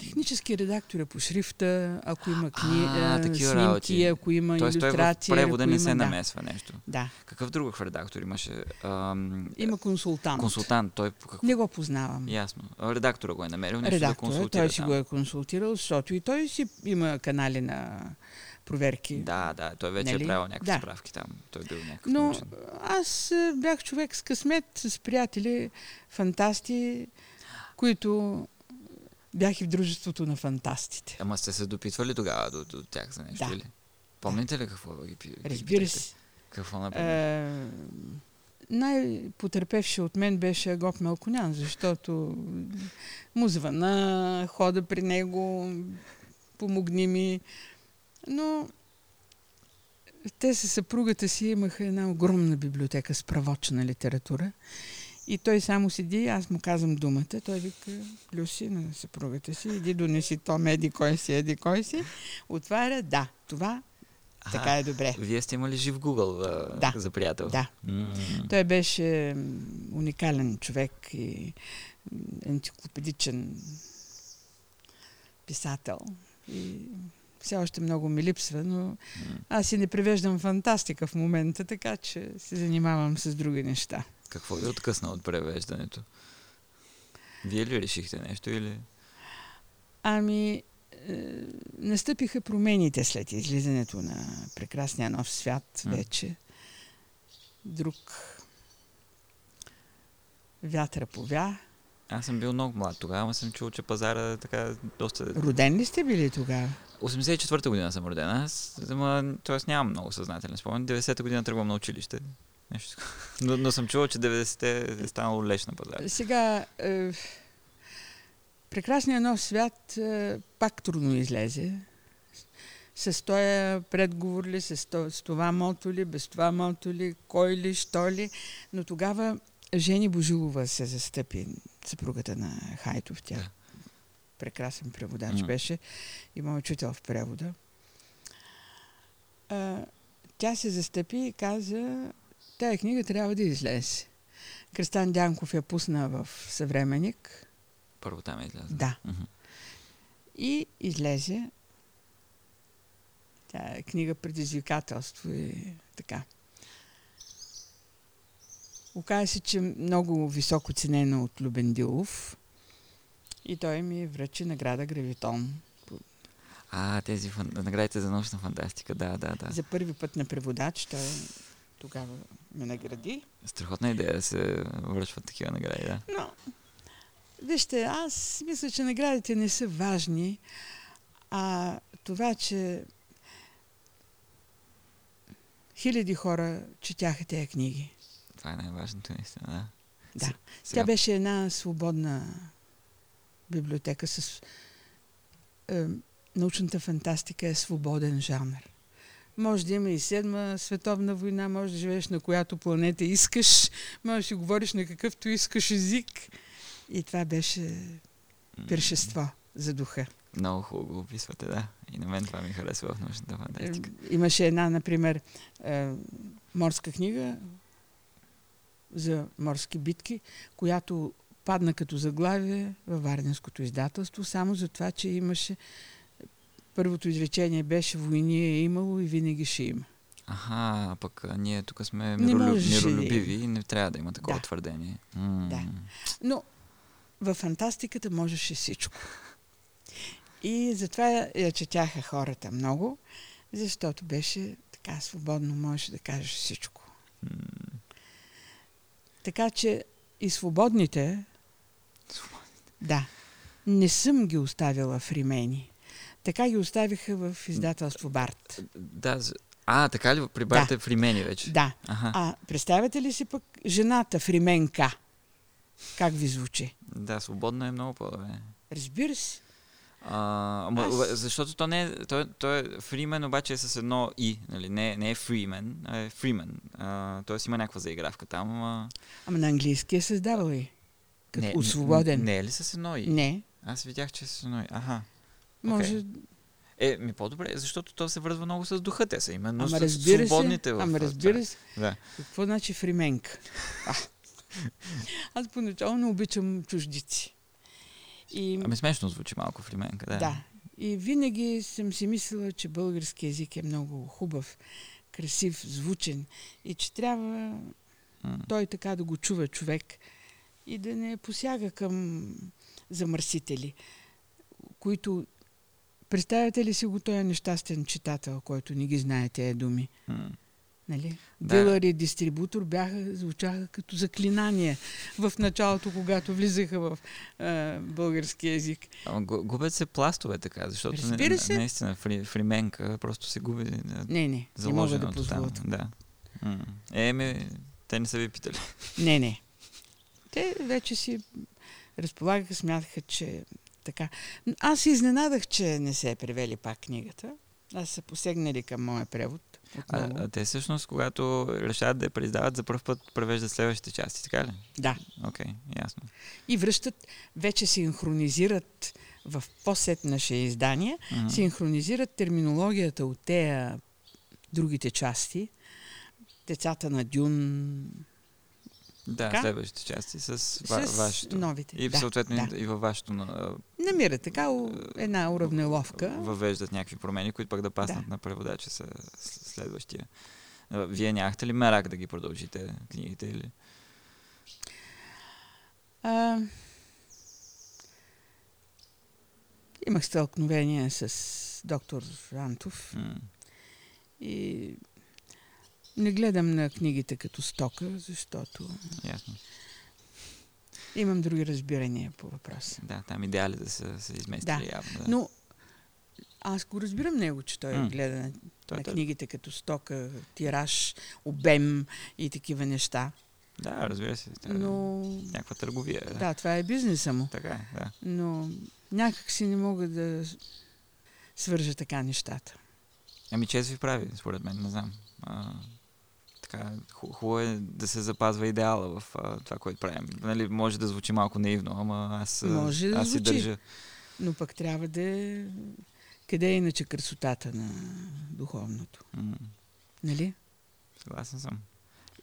Speaker 3: Технически редактор е по шрифта, ако има кни...
Speaker 2: А,
Speaker 3: а,
Speaker 2: такива
Speaker 3: снимки,
Speaker 2: работи.
Speaker 3: ако има
Speaker 2: Тоест той в превода не
Speaker 3: има,
Speaker 2: се
Speaker 3: да.
Speaker 2: намесва нещо.
Speaker 3: Да,
Speaker 2: Какъв друг редактор имаше? Ам,
Speaker 3: има консултант.
Speaker 2: консултант. Той по какво?
Speaker 3: Не го познавам.
Speaker 2: Ясно. Редактора го е намерил, нещо да
Speaker 3: Редактора,
Speaker 2: консултира
Speaker 3: той си
Speaker 2: там.
Speaker 3: го е консултирал, защото и той си има канали на проверки.
Speaker 2: Да, да, той вече
Speaker 3: Нали?
Speaker 2: е правил някакви
Speaker 3: Да.
Speaker 2: справки там. Той бил някакъв
Speaker 3: Но
Speaker 2: научен.
Speaker 3: аз а, бях човек с късмет, с приятели, фантасти, които бях и в дружеството на фантастите.
Speaker 2: Ама сте се допитвали тогава до, до тях за нещо
Speaker 3: Да.
Speaker 2: или? Помните ли какво ги пи? ги
Speaker 3: Разбира се.
Speaker 2: Какво направи?
Speaker 3: Е, най-потерпевши от мен беше Агоп Мелконян, защото му звъна, хода при него, помогни ми. Но те със съпругата си имаха една огромна библиотека с правочна литература. И той само седи, аз му казвам думата, той вика, Люси на съпругата си, иди донеси то еди кой си, еди кой си. Отваря, да, това а, така е добре.
Speaker 2: Вие сте имали жив Google а,
Speaker 3: да.
Speaker 2: за приятел?
Speaker 3: Да. Mm-hmm. Той беше уникален човек и енциклопедичен писател. И все още много ми липсва, но аз си не превеждам фантастика в момента, така че се занимавам с други неща.
Speaker 2: Какво ви откъсна от превеждането? Вие ли решихте нещо или...
Speaker 3: Ами, е, настъпиха промените след излизането на прекрасния нов свят вече. Друг вятъра повя.
Speaker 2: Аз съм бил много млад тогава, съм чул, че пазара е така доста...
Speaker 3: Роден ли сте били тогава?
Speaker 2: 84-та година съм роден. Аз, т.е. нямам много съзнателен спомен. 90-та година тръгвам на училище. Нещо. Но, но съм чувал, че 90-те е станало леч на пазара.
Speaker 3: Сега, е, прекрасният нов свят е, пак трудно излезе. С този предговор ли, с, то, с това мото ли, без това мото ли, кой ли, що ли. Но тогава Жени Божилова се застъпи, съпругата на Хайтов. Тя да. прекрасен преводач mm. беше. Има учител в превода. А, тя се застъпи и каза, тая книга трябва да излезе. Кристан Дянков я пусна в съвременник.
Speaker 2: Първо там е излезе.
Speaker 3: Да. Mm-hmm. И излезе. Тя е книга предизвикателство и така. Оказа се, че много високо ценена от Любен Дилов и той ми връчи награда Гравитон.
Speaker 2: А, тези фан... наградите за научна фантастика, да, да, да.
Speaker 3: За първи път на преводач той тогава ме награди.
Speaker 2: Страхотна идея да се връчват такива награди, да.
Speaker 3: Но, вижте, аз мисля, че наградите не са важни, а това, че хиляди хора четяха тези книги.
Speaker 2: Това е най-важното, наистина, да.
Speaker 3: Да. Сега... Тя беше една свободна библиотека с... Е, научната фантастика е свободен жанр. Може да има и седма световна война, може да живееш на която планета искаш, може да говориш на какъвто искаш език. И това беше пиршество за духа.
Speaker 2: Много хубаво го описвате, да. И на мен това ми харесва в научната фантастика.
Speaker 3: Е, имаше една, например, е, морска книга за морски битки, която падна като заглавие във Варненското издателство, само за това, че имаше първото изречение беше войни е имало и винаги ще има.
Speaker 2: Аха, пък ние тук сме миролюб... миролюбиви и не трябва да има такова да. твърдение.
Speaker 3: М- да. Но в фантастиката можеше всичко. И затова я четяха хората много, защото беше така свободно, можеше да кажеш всичко. М- така че и свободните, свободните, да, не съм ги оставила в римени. Така ги оставиха в издателство Барт.
Speaker 2: Да, а, така ли? При Барт да. е в Римени вече?
Speaker 3: Да. Ага. А представяте ли си пък жената в Рименка? Как ви звучи?
Speaker 2: Да, свободно е много по-добре.
Speaker 3: Разбира се.
Speaker 2: А, ама, Аз... Защото то не е, то, то е Фримен, обаче е с едно и, нали? Не, не е Фримен, а е Фримен. А, тоест има някаква заигравка там. Ама,
Speaker 3: ама на английски е създавал и. Като не, свободен.
Speaker 2: Не, не е ли с едно и?
Speaker 3: Не.
Speaker 2: Аз видях, че е с едно и. Аха.
Speaker 3: Може. Okay.
Speaker 2: Е, ми по-добре, защото то се вързва много с духа. Те са именно
Speaker 3: ама разбира
Speaker 2: свободните
Speaker 3: се,
Speaker 2: в
Speaker 3: Ама разбира се. Да. Какво значи фрименка? Аз поначало не обичам чуждици.
Speaker 2: И... Ами смешно звучи малко фрименка, да.
Speaker 3: Да. И винаги съм си мислила, че български язик е много хубав, красив, звучен и че трябва mm. той така да го чува човек и да не посяга към замърсители, които Представяте ли си го този нещастен читател, който не ги знае тези думи? Mm. Нали? Да. Дилър и дистрибутор бяха, звучаха като заклинание в началото, когато влизаха в а, български язик.
Speaker 2: Ама губят се пластове така, защото Разбира се. наистина фри, фрименка просто се губи
Speaker 3: не, не, не мога да позволя
Speaker 2: Да. М. Еми, те не са ви питали.
Speaker 3: Не, не. Те вече си разполагаха, смятаха, че така. Аз изненадах, че не се е превели пак книгата. Аз са посегнали към моя превод.
Speaker 2: А, а те всъщност, когато решават да я преиздават, за първ път превеждат следващите части, така ли?
Speaker 3: Да.
Speaker 2: Окей, ясно.
Speaker 3: И връщат, вече синхронизират в по-сетнаше издания,
Speaker 2: Мгм.
Speaker 3: синхронизират терминологията от тея другите части. Децата на Дюн
Speaker 2: Да,
Speaker 3: така?
Speaker 2: следващите части с, ва,
Speaker 3: с
Speaker 2: вашето.
Speaker 3: новите.
Speaker 2: И
Speaker 3: да,
Speaker 2: съответно
Speaker 3: да.
Speaker 2: и- във вашето на,
Speaker 3: Намира така една уравнеловка.
Speaker 2: въвеждат някакви промени, които пък да паснат
Speaker 3: Да.
Speaker 2: на преводача с следващия. Вие нямахте ли мерак да ги продължите книгите или?
Speaker 3: А, имах стълкновение с доктор Антов
Speaker 2: М,
Speaker 3: и не гледам на книгите като стока, защото
Speaker 2: ясно.
Speaker 3: имам други разбирания по въпроса.
Speaker 2: Да, там идеалите са се изместили
Speaker 3: Да.
Speaker 2: явно. Да.
Speaker 3: Но аз го разбирам него, че той
Speaker 2: М.
Speaker 3: гледа на,
Speaker 2: Той-
Speaker 3: на
Speaker 2: той-
Speaker 3: книгите като стока, тираж, обем и такива неща.
Speaker 2: Да, разбира се. това е
Speaker 3: Но
Speaker 2: Някаква търговия. Да.
Speaker 3: да, това е бизнеса му.
Speaker 2: Така е, да.
Speaker 3: Но някак си не мога да свържа така нещата.
Speaker 2: Ами чест ви прави, според мен, не знам. А, така, ху- хубаво е да се запазва идеала в а, това, което правим. Нали, може да звучи малко наивно, ама аз,
Speaker 3: Може да
Speaker 2: аз си
Speaker 3: звучи.
Speaker 2: държа.
Speaker 3: Но пък трябва да е... Къде е иначе красотата на духовното?
Speaker 2: М,
Speaker 3: Нали?
Speaker 2: съгласен съм.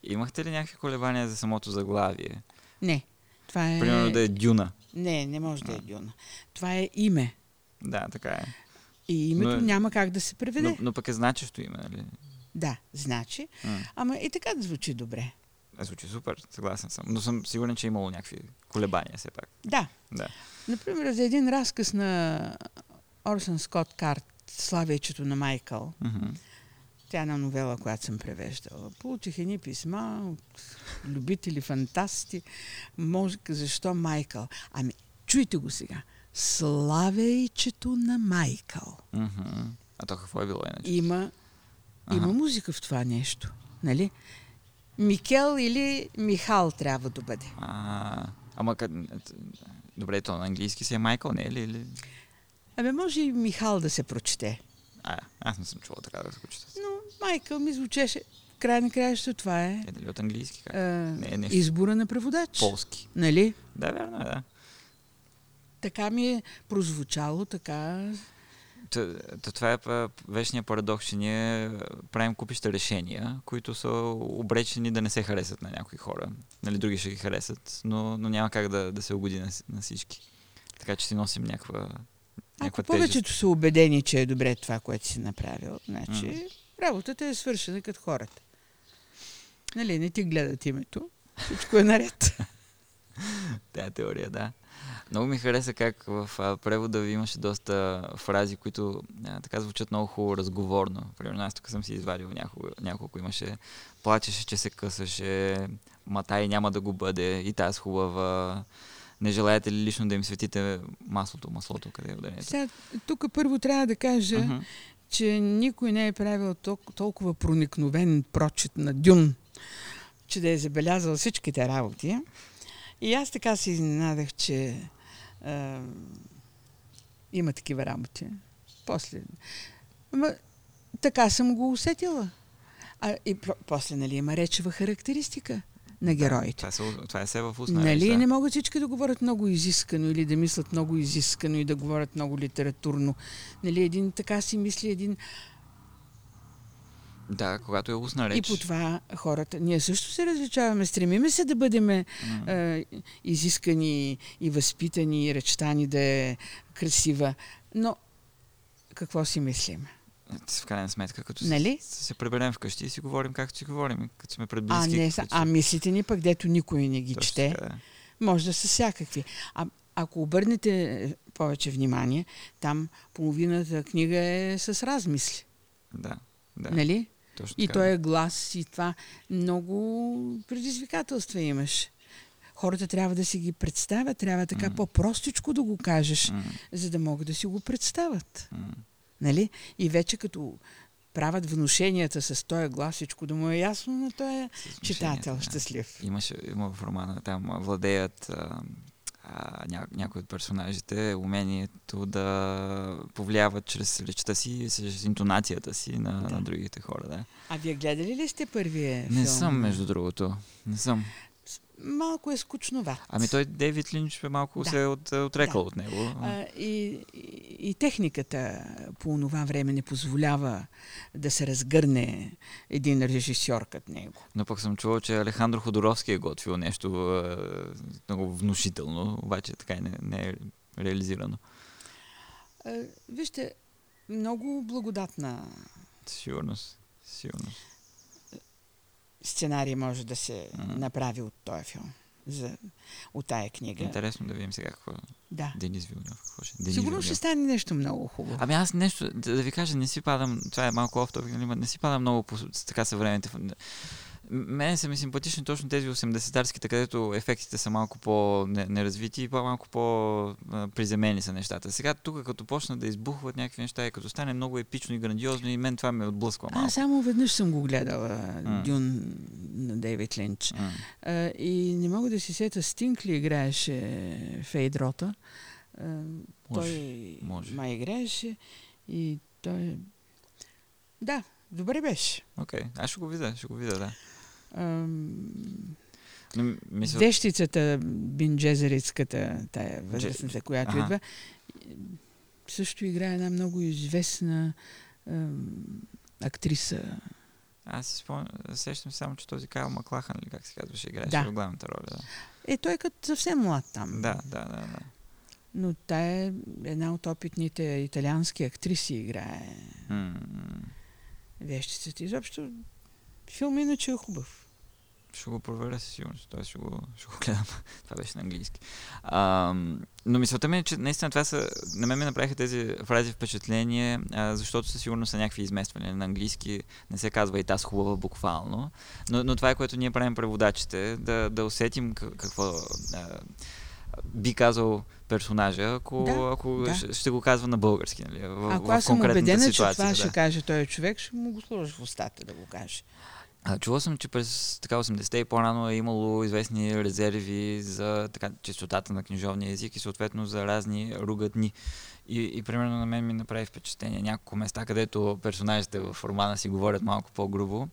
Speaker 2: Имахте ли някакви колебания за самото заглавие?
Speaker 3: Не. Това е...
Speaker 2: Примерно да е Дюна.
Speaker 3: Не, не може да е. Дюна. Това е име.
Speaker 2: Да, така е.
Speaker 3: И името
Speaker 2: Но
Speaker 3: няма как да се преведе.
Speaker 2: Но, но пък е значещо име, нали?
Speaker 3: Да, значи.
Speaker 2: М.
Speaker 3: Ама и така да звучи добре.
Speaker 2: Е, звучи супер, съгласен съм. Но съм сигурен, че е имало някакви колебания все пак.
Speaker 3: Да.
Speaker 2: Да.
Speaker 3: Например, за един разказ на Орсън Скот Карт Славечето на Майкъл.
Speaker 2: Мгм.
Speaker 3: Тя е една новела, която съм превеждала. Получих едни писма от любители, фантасти. Може, защо Майкъл? Ами, чуйте го сега. Славейчето на Майкъл.
Speaker 2: Мгм. А то какво е било иначе?
Speaker 3: Има, има музика в това нещо. Нали? Микел или Михал трябва да бъде.
Speaker 2: А, ама къд... Добре, то на английски си е Майкъл, не е ли? Или...
Speaker 3: Абе, може и Михал да се прочете.
Speaker 2: А, аз не съм чувал така да се чета.
Speaker 3: Но Майкъл ми звучеше. Край на краища това е
Speaker 2: Е, дали от английски? Как?
Speaker 3: а,
Speaker 2: Не е нещо.
Speaker 3: избора на преводач.
Speaker 2: Полски.
Speaker 3: Нали?
Speaker 2: Да, верно е, да.
Speaker 3: Така ми е прозвучало, така
Speaker 2: Та, та, това е вечният парадокс, че ние правим купища решения, които са обречени да не се харесат на някои хора. Нали, други ще ги харесат, но, но няма как да, да се угоди на, на всички. Така че си носим някаква,
Speaker 3: Ако
Speaker 2: тежест.
Speaker 3: повечето са убедени, че е добре това, което си направил, значи
Speaker 2: М.
Speaker 3: работата е свършена като хората. Нали, не ти гледат името, всичко е наред.
Speaker 2: Тя теория, да. Много ми хареса как в а, превода ви имаше доста фрази, които а, така звучат много хубаво разговорно. Примерно аз тук съм си извадил няколко, няколко имаше плачеше, че се късаше, матай няма да го бъде, и тази хубава. Не желаете ли лично да им светите маслото, маслото, къде е ударението?
Speaker 3: Сега, тук първо трябва да кажа,
Speaker 2: Мгм.
Speaker 3: че никой не е правил тол- толкова проникновен прочит на Дюн, че да е забелязал всичките работи. И аз така се изненадах, че а, има такива работи. После. Ама, така съм го усетила. А, и после, нали, има речева характеристика на героите.
Speaker 2: Това, се, това е се в устна
Speaker 3: Нали,
Speaker 2: реч, да.
Speaker 3: не могат всички да говорят много изискано или да мислят много изискано и да говорят много литературно. Нали, един така си мисли, един...
Speaker 2: Да, когато е устна реч.
Speaker 3: И по това хората... Ние също се различаваме. Стремиме се да бъдем
Speaker 2: м,
Speaker 3: е, изискани и възпитани, и речта ни да е красива. Но какво си мислим?
Speaker 2: в крайна сметка, като
Speaker 3: Нали?
Speaker 2: се, се приберем вкъщи и си говорим както си говорим, като сме пред
Speaker 3: А,
Speaker 2: близки.
Speaker 3: не,
Speaker 2: като
Speaker 3: а мислите ни пък, дето никой не ги
Speaker 2: Точно
Speaker 3: чете,
Speaker 2: така, да.
Speaker 3: може да са всякакви. А ако обърнете повече внимание, там половината книга е с размисли.
Speaker 2: Да, да.
Speaker 3: Нали?
Speaker 2: Точно
Speaker 3: И
Speaker 2: така,
Speaker 3: той е глас и това. Много предизвикателства имаш. Хората трябва да си ги представят, трябва така
Speaker 2: М.
Speaker 3: по-простичко да го кажеш,
Speaker 2: М,
Speaker 3: за да могат да си го представят.
Speaker 2: м.
Speaker 3: Нали? И вече като правят внушенията с този глас, всичко да му е ясно на този читател,
Speaker 2: да.
Speaker 3: щастлив.
Speaker 2: Имаше, има в романа, там владеят а, а, ня, някои от персонажите умението да повлияват чрез речта си, чрез интонацията си на, да. на другите хора. Да.
Speaker 3: А вие гледали ли сте първия
Speaker 2: Не
Speaker 3: филм?
Speaker 2: съм, между другото. Не съм.
Speaker 3: Малко е скучноват.
Speaker 2: Ами той Дейвид Линч е малко
Speaker 3: Да.
Speaker 2: се е от, отрекал
Speaker 3: Да.
Speaker 2: от него.
Speaker 3: А, и, и, техниката по това време не позволява да се разгърне един режисьор като него.
Speaker 2: Но пък съм чувал, че Алехандро Ходоровски е готвил нещо е, много внушително, обаче така и не, не е реализирано.
Speaker 3: А, вижте, много благодатна
Speaker 2: Сигурност. Сигурност.
Speaker 3: Сценарий може да се
Speaker 2: М.
Speaker 3: направи от този филм. За, от тая книга.
Speaker 2: Интересно да видим сега какво
Speaker 3: Да.
Speaker 2: Денис Вилнев. Какво ще? Денис
Speaker 3: Сигурно
Speaker 2: Вилнев.
Speaker 3: ще стане нещо много хубаво.
Speaker 2: Ами аз нещо, да, да ви кажа, не си падам, това е малко офтоп, нали, не си падам много по с- така съвременните. Мене са ми симпатични точно тези 80-тарските, където ефектите са малко по-неразвити и по-малко по-приземени са нещата. Сега тук, като почна да избухват някакви неща и като стане много епично и грандиозно и мен това ме отблъсква малко.
Speaker 3: Аз само веднъж съм го гледала,
Speaker 2: М.
Speaker 3: Дюн на Дейвид Линч.
Speaker 2: М.
Speaker 3: А, и не мога да си сета, Стинг ли играеше Фейдрота. А,
Speaker 2: Може,
Speaker 3: той
Speaker 2: може.
Speaker 3: май играеше и той... Да, добре беше.
Speaker 2: Окей, аз ще го видя, ще го видя, да.
Speaker 3: Ам,
Speaker 2: Но, мисля,
Speaker 3: Вещицата, бинджезерицката, тая възрастната, която
Speaker 2: Аха.
Speaker 3: идва, също играе една много известна ам, актриса.
Speaker 2: аз си спомням, сещам се само, че този Кайл Маклахан, или как се казваше, играеше
Speaker 3: Да.
Speaker 2: в главната роля. Да,
Speaker 3: Е, той е като съвсем млад там.
Speaker 2: да, да. да, да.
Speaker 3: Но тая е една от опитните италиански актриси играе
Speaker 2: М,
Speaker 3: вещицата. Изобщо филм иначе е хубав.
Speaker 2: Ще го проверя със сигурност. Той ще го, ще го гледам. Това беше на английски. А, но мисълта ми е, че наистина това са... На мен ми направиха тези фрази впечатление, а, защото със сигурност са някакви измествания. На английски не се казва и таз хубава буквално. Но, но това е което ние правим преводачите. Да, да усетим как- какво а, би казал персонажа, ако,
Speaker 3: Да,
Speaker 2: ако
Speaker 3: да.
Speaker 2: Ще, ще го казва на български. Нали? В,
Speaker 3: Ако
Speaker 2: в
Speaker 3: аз съм убедена, че това
Speaker 2: да.
Speaker 3: ще каже този човек, ще му го сложа в устата да го каже.
Speaker 2: Чувал съм, че през така 80-те и по-рано е имало известни резерви за така, чистотата на книжовния език и съответно за разни ругатни. И, и примерно на мен ми направи впечатление няколко места, където персонажите в романа си говорят малко по-грубо.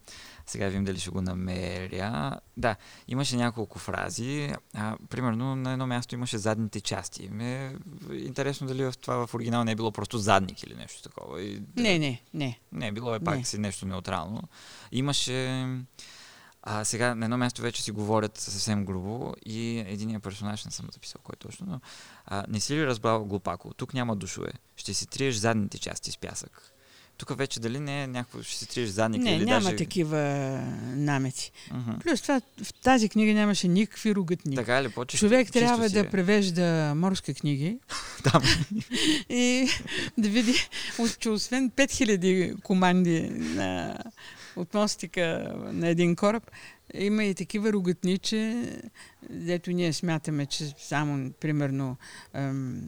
Speaker 2: Сега видим дали ще го намеря. Да, имаше няколко фрази. А, примерно на едно място имаше задните части. Ме е интересно дали в това в оригинал не е било просто задник или нещо такова. И,
Speaker 3: Не, не, не.
Speaker 2: не, било е пак
Speaker 3: Не.
Speaker 2: си нещо неутрално. Имаше... А сега на едно място вече си говорят съвсем грубо и единия персонаж, не съм записал кой точно, но а, не си ли разбрал глупако? Тук няма душове. Ще си триеш задните части с пясък. Тук вече дали не е някакво, ще си триеш задник
Speaker 3: Не,
Speaker 2: или
Speaker 3: няма
Speaker 2: даже...
Speaker 3: такива намети.
Speaker 2: Мгм.
Speaker 3: Плюс това, в тази книга нямаше никакви ругатни.
Speaker 2: Така ли? по
Speaker 3: Човек трябва да
Speaker 2: е.
Speaker 3: превежда морски книги
Speaker 2: Там.
Speaker 3: и да види, че освен 5000 команди на, от мостика на един кораб, има и такива ругатни, че дето ние смятаме, че само, примерно, ем,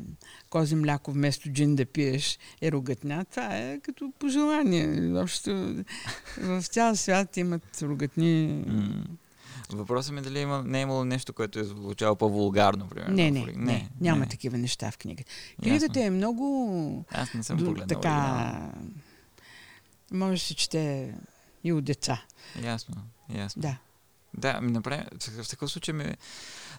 Speaker 3: кози мляко вместо джин да пиеш е ругатня. Това е като пожелание. Общо в цял свят имат ругатни.
Speaker 2: М. Въпросът ми е дали има, не е имало нещо, което е звучало по-вулгарно, примерно.
Speaker 3: Не, не,
Speaker 2: ори-
Speaker 3: не, няма такива неща в книгата. Книгата
Speaker 2: Ясно.
Speaker 3: е много
Speaker 2: Аз не съм погледнал.
Speaker 3: така. Може да се чете и от деца.
Speaker 2: Ясно, ясно.
Speaker 3: Да.
Speaker 2: Да, ми направи, в такъв случай ми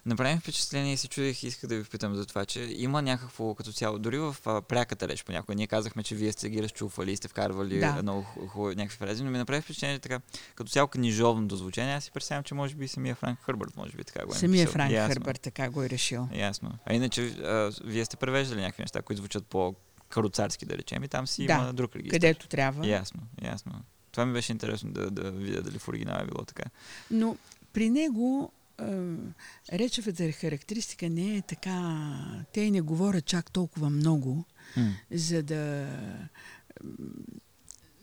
Speaker 2: направи впечатление и се чудех и исках да ви питам за това, че има някакво като цяло, дори в а, пряката реч понякога, ние казахме, че вие сте ги разчуфали и сте вкарвали
Speaker 3: Да.
Speaker 2: много ху- хубави някакви фрази, но ми направи впечатление така, като цяло книжовното звучение, аз си представям, че може би самия Франк Хърбърт, може би така го е
Speaker 3: Самия. Франк
Speaker 2: Ясно,
Speaker 3: Хърбърт така го е решил.
Speaker 2: Ясно. А иначе, а, вие сте превеждали някакви неща, които звучат по каруцарски, да речем, и там си
Speaker 3: Да,
Speaker 2: има друг регистр.
Speaker 3: Където трябва.
Speaker 2: Ясно, ясно. Това ми беше интересно да, да видя дали в оригинала е било така.
Speaker 3: Но при него речевата характеристика не е така... Те не говорят чак толкова много,
Speaker 2: М,
Speaker 3: за да,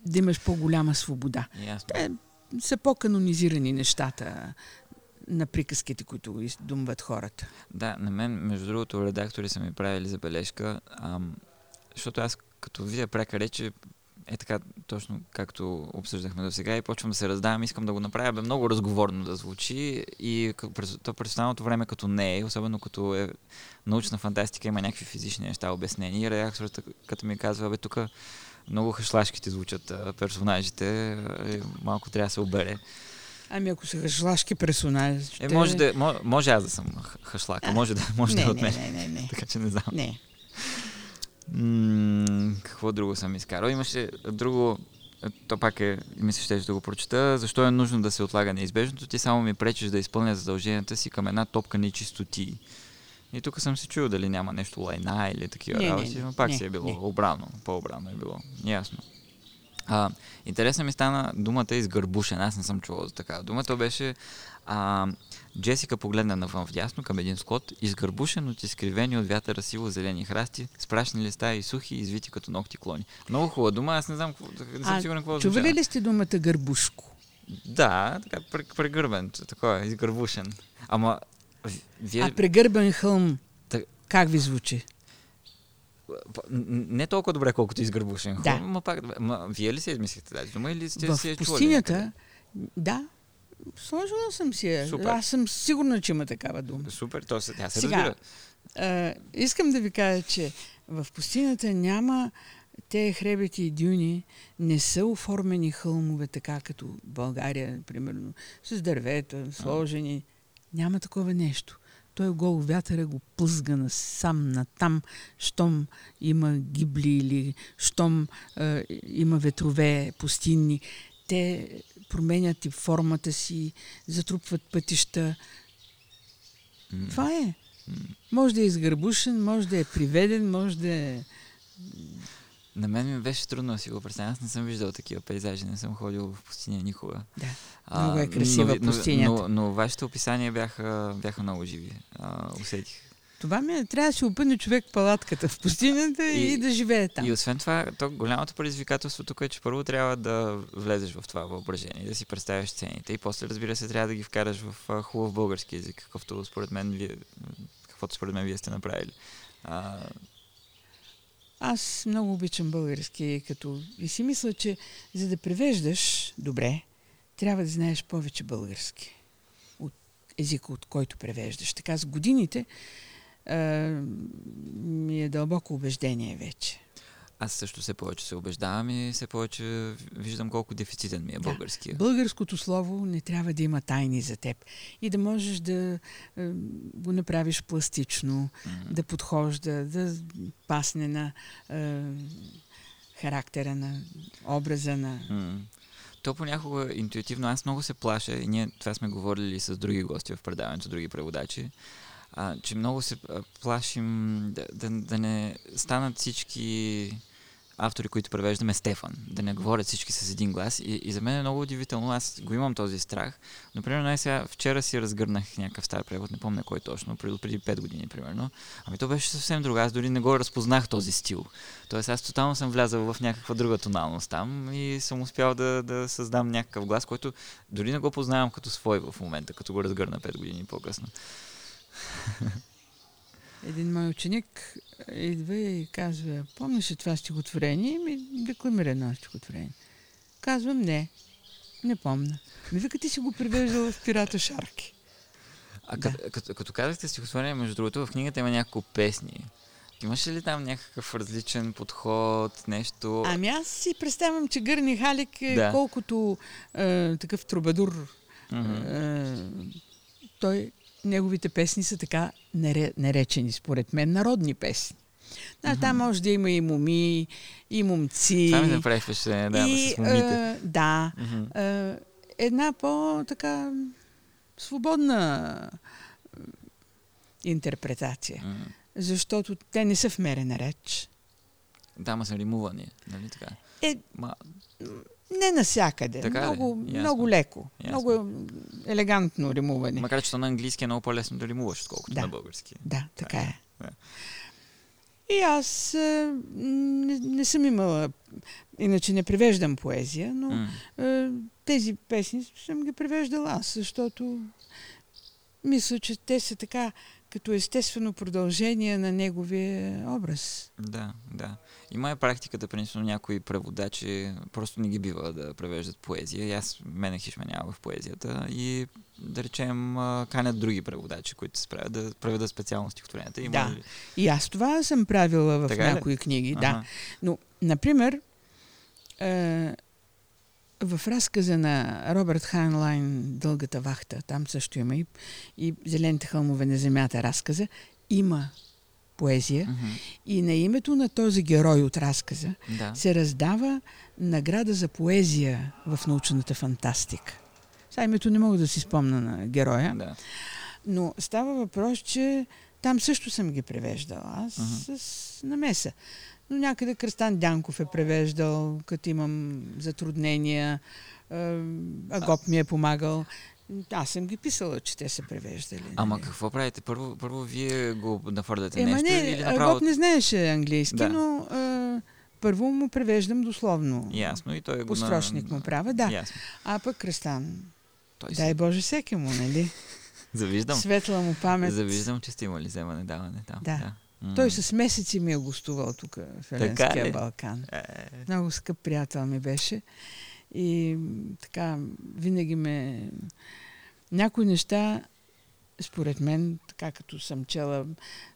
Speaker 3: да имаш по-голяма свобода.
Speaker 2: Ясно.
Speaker 3: Те са по-канонизирани нещата на приказките, които издумват хората.
Speaker 2: Да, на мен, между другото, редактори са ми правили забележка, ам, защото аз като видя пряка рече, е така, точно както обсъждахме до сега и почвам да се раздавам, искам да го направя бе много разговорно да звучи и през, то през останалото време като не е, особено като е научна фантастика, има някакви физични неща, обяснения и редакторът като ми казва, бе тук много хашлашките звучат персонажите, е, малко трябва да се обере.
Speaker 3: Ами ако са хашлашки персонажи...
Speaker 2: Е, може, да, може, може аз да съм хашлака, може да, може
Speaker 3: не,
Speaker 2: да е от мен.
Speaker 3: Не, не, не, не.
Speaker 2: така че не знам.
Speaker 3: Не.
Speaker 2: М- какво друго съм изкарал? Имаше друго, то пак е, мисля, ще да го прочета. Защо е нужно да се отлага неизбежното? Ти само ми пречиш да изпълня задълженията си към една топка нечистоти. И тук съм се чул дали няма нещо лайна или такива
Speaker 3: не,
Speaker 2: работи,
Speaker 3: не,
Speaker 2: но пак
Speaker 3: не,
Speaker 2: си е било
Speaker 3: не.
Speaker 2: обрано, по-обрано е било. Ясно. А, интересна ми стана думата изгърбушен. Аз не съм чувал за такава дума. То беше а, Джесика погледна навън вдясно към един скот, изгърбушен от изкривени от вятъра сило зелени храсти, с прашни листа и сухи, извити като ногти клони. Много хубава дума, аз не знам, не съм сигурен какво
Speaker 3: чували
Speaker 2: означава.
Speaker 3: ли сте думата гърбушко?
Speaker 2: Да, така пр- прегърбен, такова, изгърбушен. Ама, вие...
Speaker 3: А прегърбен хълм,
Speaker 2: Так-
Speaker 3: как ви звучи?
Speaker 2: Не толкова добре, колкото изгърбушен.
Speaker 3: Да.
Speaker 2: Хубаво, Ма пак, ма, вие ли си измислихте тази дума или сте
Speaker 3: В
Speaker 2: си я
Speaker 3: пустинята,
Speaker 2: някъде?
Speaker 3: да, сложила съм си я.
Speaker 2: Супер.
Speaker 3: Аз съм сигурна, че има такава дума.
Speaker 2: Супер, то се, тя се
Speaker 3: Сега,
Speaker 2: разбира.
Speaker 3: А, искам да ви кажа, че в пустинята няма те хребети и дюни, не са оформени хълмове така като България, примерно, с дървета, сложени. Няма такова нещо. Той гол вятъра го плъзга насам, натам, щом има гибли или щом е, има ветрове пустинни. Те променят и формата си, затрупват пътища.
Speaker 2: М.
Speaker 3: Това е. Може да е изгърбушен, може да е приведен, може да е...
Speaker 2: На мен ми беше трудно да си го представя. Аз не съм виждал такива пейзажи, не съм ходил в пустиня никога.
Speaker 3: Да. Много е красива
Speaker 2: но, ви- но,
Speaker 3: пустинята.
Speaker 2: Но, но, вашите описания бяха, бяха много живи. А, усетих.
Speaker 3: Това ми е, трябва да си опъне човек палатката в пустинята и,
Speaker 2: И-
Speaker 3: да живее там.
Speaker 2: И освен това, то голямото предизвикателство тук е, че първо трябва да влезеш в това въображение, да си представяш сцените и после, разбира се, трябва да ги вкараш в хубав български язик, какъвто според мен вие, каквото според мен вие сте направили. А,
Speaker 3: Аз много обичам български като... и си мисля, че за да превеждаш добре, трябва да знаеш повече български от езика, от който превеждаш. Така с годините а, ми е дълбоко убеждение вече.
Speaker 2: Аз също все повече се убеждавам и все повече виждам колко дефицитен ми е
Speaker 3: Да.
Speaker 2: българския.
Speaker 3: Българското слово не трябва да има тайни за теб и да можеш да е, го направиш пластично,
Speaker 2: М.
Speaker 3: да подхожда, да пасне на е, характера на образа на...
Speaker 2: М. То понякога интуитивно аз много се плаша и ние това сме говорили с други гости в предаването, други преводачи, а, че много се плашим да, да, да не станат всички автори, които превеждаме Стефан, да не говорят всички с един глас. И, и за мен е много удивително, аз го имам този страх. Но, примерно, най сега вчера си разгърнах някакъв стар превод, не помня кой точно, преди, преди 5 години, примерно. Ами то беше съвсем друго. Аз дори не го разпознах този стил. Тоест аз тотално съм влязъл в някаква друга тоналност там и съм успял да, да създам някакъв глас, който дори не го познавам като свой в момента, като го разгърна 5 години по-късно.
Speaker 3: Един мой ученик идва и казва, помниш ли това стихотворение? И ми декламира едно стихотворение. Казвам, не, не помня. Ми вика, ти си го превеждала в пирата Шарки.
Speaker 2: А
Speaker 3: Да.
Speaker 2: като, като, като казахте стихотворение, между другото, в книгата има няколко песни. Имаше ли там някакъв различен подход, нещо?
Speaker 3: Ами аз си представям, че Гърни Халик е
Speaker 2: Да.
Speaker 3: колкото е, такъв трубадур.
Speaker 2: Мгм.
Speaker 3: Е, той, неговите песни са така наре, наречени, според мен, народни песни. Да, Там може да има и моми, и момци.
Speaker 2: Това ми направи впечатление, да,
Speaker 3: и,
Speaker 2: с момите.
Speaker 3: е, да,
Speaker 2: Мгм.
Speaker 3: е, една по-така свободна интерпретация.
Speaker 2: М.
Speaker 3: Защото те не са в мерена реч.
Speaker 2: Да, ма са римувани, нали така?
Speaker 3: Е,
Speaker 2: Ма,
Speaker 3: не насякъде.
Speaker 2: Така
Speaker 3: много,
Speaker 2: Ясно.
Speaker 3: много леко.
Speaker 2: Ясно.
Speaker 3: Много елегантно римуване.
Speaker 2: макар че на английски е много по-лесно да римуваш, отколкото
Speaker 3: Да.
Speaker 2: на български.
Speaker 3: Да, така е.
Speaker 2: Да.
Speaker 3: И аз е, не, не съм имала, иначе не превеждам поезия, но е, тези песни съм ги превеждала аз, защото мисля, че те са така като естествено продължение на неговия образ.
Speaker 2: Да, да. Има е практиката, принципно някои преводачи просто не ги бива да превеждат поезия. И аз мене хиш ме няма в поезията и да речем канят други преводачи, които се справят да преведат специално стихотворенията. Има
Speaker 3: Да.
Speaker 2: ли-
Speaker 3: И аз това съм правила в
Speaker 2: Така ли?
Speaker 3: някои книги. Да.
Speaker 2: Ага.
Speaker 3: Но, например, е, в разказа на Робърт Хайнлайн Дългата вахта, там също има и, и Зелените хълмове на земята разказа, има поезия
Speaker 2: Мгм.
Speaker 3: и на името на този герой от разказа
Speaker 2: Да.
Speaker 3: се раздава награда за поезия в научната фантастика. Сега името не мога да си спомна на героя,
Speaker 2: Да.
Speaker 3: но става въпрос, че там също съм ги превеждала. Аз
Speaker 2: Мгм.
Speaker 3: с намеса. Но някъде Кръстан Дянков е превеждал, като имам затруднения. Агоп ми е помагал. Аз съм ги писала, че те са превеждали.
Speaker 2: Ама
Speaker 3: нали.
Speaker 2: какво правите? Първо, първо вие го нахвърляте
Speaker 3: Ема
Speaker 2: нещо
Speaker 3: не,
Speaker 2: или
Speaker 3: Агоп
Speaker 2: направо...
Speaker 3: не знаеше английски,
Speaker 2: Да.
Speaker 3: но е, първо му превеждам дословно.
Speaker 2: Ясно и той го...
Speaker 3: Построчник
Speaker 2: на-
Speaker 3: му правя, да.
Speaker 2: Ясно.
Speaker 3: А пък Кръстан,
Speaker 2: Той
Speaker 3: дай
Speaker 2: се...
Speaker 3: Боже всеки му, нали?
Speaker 2: Завиждам.
Speaker 3: Светла му памет.
Speaker 2: Завиждам, че сте имали вземане, даване там.
Speaker 3: Да. Той с месеци ми е гостувал тук в Еленския? Балкан.
Speaker 2: Е,
Speaker 3: Много скъп приятел ми беше. И така, винаги ме... Някои неща, според мен, така като съм чела,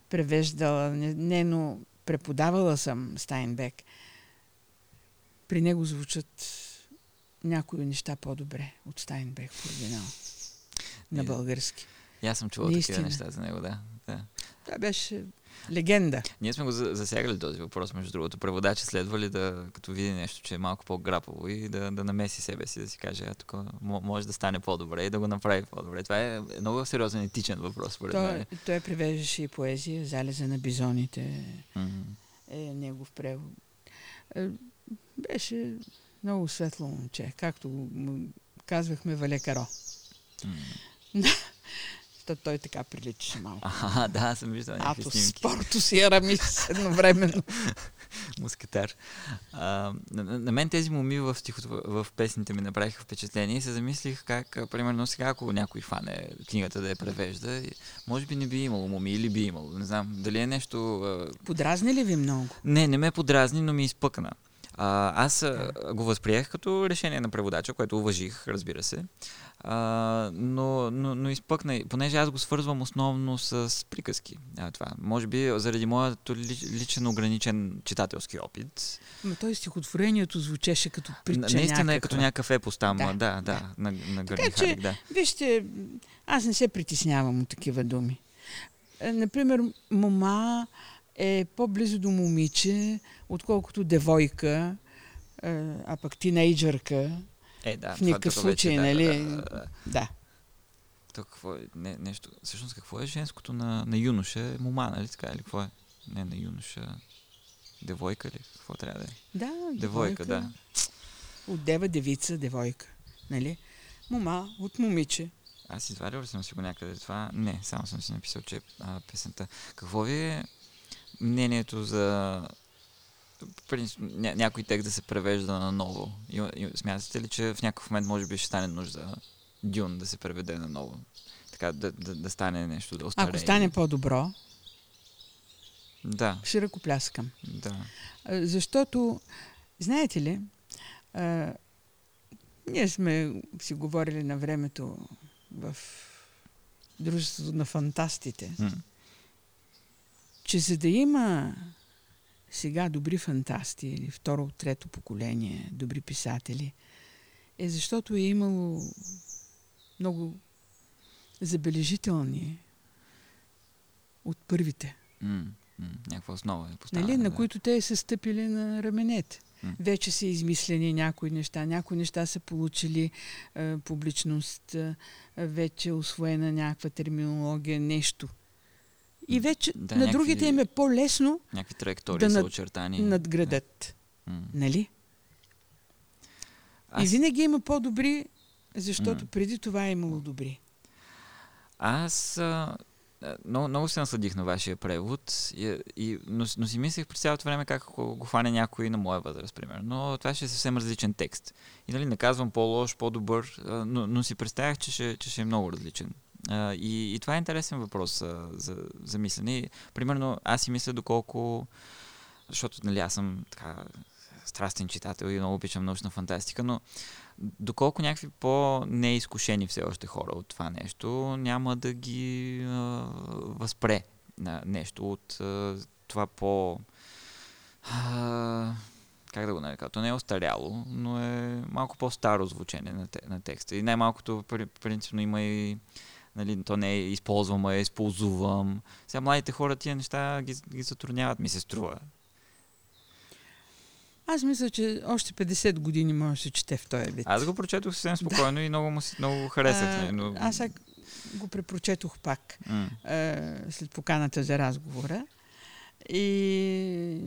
Speaker 3: превеждала, не, не но преподавала съм Стайнбек, при него звучат някои неща по-добре от Стайнбек в оригинал. На български.
Speaker 2: И аз съм чувал
Speaker 3: Наистина.
Speaker 2: такива неща за него, да. да.
Speaker 3: Това беше легенда.
Speaker 2: Ние сме го за- засягали този въпрос, между другото. Преводача следва ли да, като види нещо, че е малко по-грапаво и да, да намеси себе си, да си каже, а тук мо- може да стане по-добре и да го направи по-добре. Това е много сериозен етичен въпрос, според
Speaker 3: Той,
Speaker 2: мен.
Speaker 3: той превеждаше и поезия, Залеза на бизоните
Speaker 2: Мгм.
Speaker 3: е негов превод. Е, Беше много светло момче, както му казвахме Вале Каро.
Speaker 2: М.
Speaker 3: Защото той така приличаше малко.
Speaker 2: Аха, да, съм виждал някакви
Speaker 3: Ато
Speaker 2: снимки.
Speaker 3: спорто си Арамис едновременно.
Speaker 2: Мускатар. А, на, на мен тези моми в, стихото, в песните ми направиха впечатление и се замислих как, а, примерно сега, ако някой фане книгата да я превежда, може би не би имало моми или би имало. Не знам, дали е нещо... А,
Speaker 3: Подразни ли ви много?
Speaker 2: Не, не ме подразни, но ми изпъкна. А, аз а, го възприех като решение на преводача, което уважих, разбира се. А, но, но, но изпъкна, понеже аз го свързвам основно с приказки. А, това. Може би заради моят ли, личен ограничен читателски опит.
Speaker 3: Ма той стихотворението звучеше като притча
Speaker 2: На- Наистина е
Speaker 3: някаква.
Speaker 2: като някакъв епос там.
Speaker 3: Да,
Speaker 2: Да, да,
Speaker 3: да.
Speaker 2: на, на Гърни Халик, да.
Speaker 3: Вижте, аз не се притеснявам от такива думи. Е, Например, мома е по-близо до момиче, отколкото девойка, е, а пък тинейджърка.
Speaker 2: Е, да.
Speaker 3: в никакъв
Speaker 2: вече,
Speaker 3: случай,
Speaker 2: да,
Speaker 3: нали?
Speaker 2: Да, да, да. То какво е? Не, нещо. Всъщност какво е женското на, на юноша? Е Мома, нали така? Или какво е? Не на юноша. Девойка ли? Какво трябва да е?
Speaker 3: Да,
Speaker 2: Девойка, да.
Speaker 3: От дева девица, девойка. Нали? Мома от момиче.
Speaker 2: Аз извадил ли съм си го някъде това? Не, само съм си написал, че а, песента. Какво ви е мнението за принцип, ня, някой текст да се превежда на ново? И, и, смятате ли, че в някакъв момент може би ще стане нужда Дюн да се преведе на ново? Така да, да, да стане нещо, да остарее.
Speaker 3: Ако стане по-добро,
Speaker 2: Да,
Speaker 3: ще ръкопляскам.
Speaker 2: да.
Speaker 3: Защото, знаете ли, а, ние сме си говорили на времето в Дружеството на фантастите,
Speaker 2: М.
Speaker 3: че за да има сега добри фантасти или второ, трето поколение добри писатели, е защото е имало много забележителни от първите.
Speaker 2: М, м, някаква основа е поставена.
Speaker 3: нали, на
Speaker 2: да.
Speaker 3: които те са стъпили на раменете.
Speaker 2: М.
Speaker 3: Вече са измислени някои неща. Някои неща са получили е, публичност, е, вече е освоена някаква терминология, нещо. И вече
Speaker 2: Да,
Speaker 3: на
Speaker 2: някакви-
Speaker 3: другите им е по-лесно
Speaker 2: Някакви траектории
Speaker 3: да
Speaker 2: са
Speaker 3: над-
Speaker 2: очертани.
Speaker 3: надградат.
Speaker 2: М.
Speaker 3: Нали?
Speaker 2: Аз...
Speaker 3: И винаги има по-добри, защото
Speaker 2: М.
Speaker 3: преди това е имало добри.
Speaker 2: Аз а, много, много се насладих на вашия превод, и, и, но, но си мислех през цялото време как ако го фане някой на моя възраст, примерно. Но това ще е съвсем различен текст. И нали, не казвам по-лош, по-добър, но, но си представях, че ще, че ще е много различен. И, и това е интересен въпрос а, за, за мислене. Примерно, аз си мисля доколко, защото нали, аз съм така страстен читател и много обичам научна фантастика, но доколко някакви по-неизкушени все още хора от това нещо няма да ги а, възпре на нещо от а, това по... А, как да го нарека? То не е остаряло, но е малко по-старо звучение на, на текста. И най-малкото принципно има и нали, то не е използвам, а е използвам. Сега младите хора тия неща ги, ги затрудняват, ми се струва.
Speaker 3: Аз мисля, че още 50 години може да се чете в този вид.
Speaker 2: Аз го прочетох съвсем спокойно да. и много, му, много харесах. А, но...
Speaker 3: Аз го препрочетох пак mm. а, след поканата за разговора. И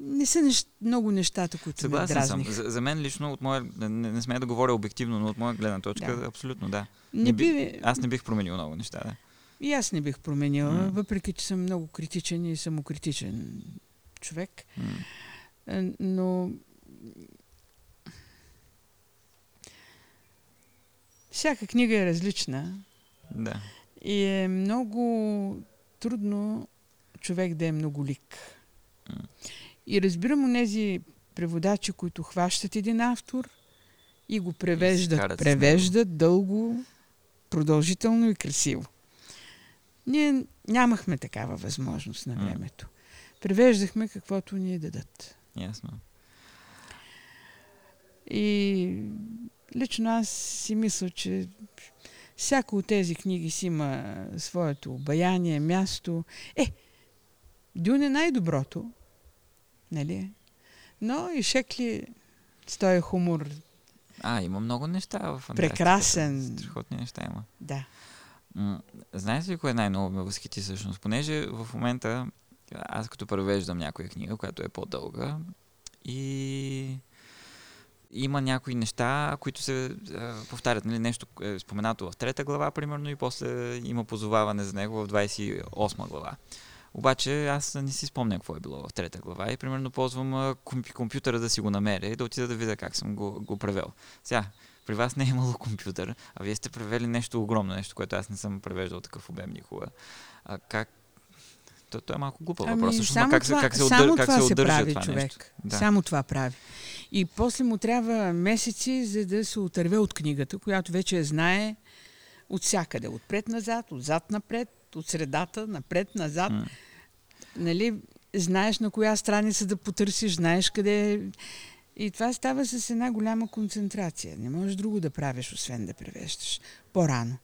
Speaker 3: не са нещ... много нещата, които
Speaker 2: Съгласен
Speaker 3: ме
Speaker 2: дразних. съм. За, за мен лично, от моя, не, не смея да говоря обективно, но от моя гледна точка, да. абсолютно да. Не, не би... Аз не бих променил много неща. Да.
Speaker 3: И аз не бих променила, mm. въпреки че съм много критичен и самокритичен човек. Mm. Но всяка книга е различна.
Speaker 2: Да.
Speaker 3: И е много трудно човек да е многолик. Mm. И разбирам онези преводачи, които хващат един автор и го превеждат. И превеждат дълго, продължително и красиво. Ние нямахме такава възможност на времето. Превеждахме каквото ни дадат.
Speaker 2: Ясно.
Speaker 3: И лично аз си мисля, че всяко от тези книги си има своето обаяние, място. Е, Дюн е най-доброто, нали? Но и Шекли с този хумор.
Speaker 2: А, има много неща в
Speaker 3: Прекрасен.
Speaker 2: Страхотни неща има.
Speaker 3: Да.
Speaker 2: М- знаете ли кое най-много ме възхити всъщност? Понеже в момента аз като превеждам някоя книга, която е по-дълга и има някои неща, които се а, повтарят. Нали? Нещо е споменато в трета глава, примерно, и после има позоваване за него в 28 глава. Обаче аз не си спомням какво е било в трета глава и примерно ползвам компютъра да си го намеря и да отида да видя как съм го, го превел. Сега, при вас не е имало компютър, а вие сте превели нещо огромно, нещо, което аз не съм превеждал такъв обем никога. А как то, то е малко глупа ами, въпрос. Само как, това, как се, удър,
Speaker 3: само
Speaker 2: как
Speaker 3: това
Speaker 2: се, удържа
Speaker 3: прави
Speaker 2: това
Speaker 3: човек.
Speaker 2: нещо?
Speaker 3: Да. Само това прави. И после му трябва месеци, за да се отърве от книгата, която вече знае от всякъде. Отпред-назад, отзад-напред, от средата, напред-назад. Mm нали, знаеш на коя страница да потърсиш, знаеш къде е. И това става с една голяма концентрация. Не можеш друго да правиш, освен да превеждаш. По-рано.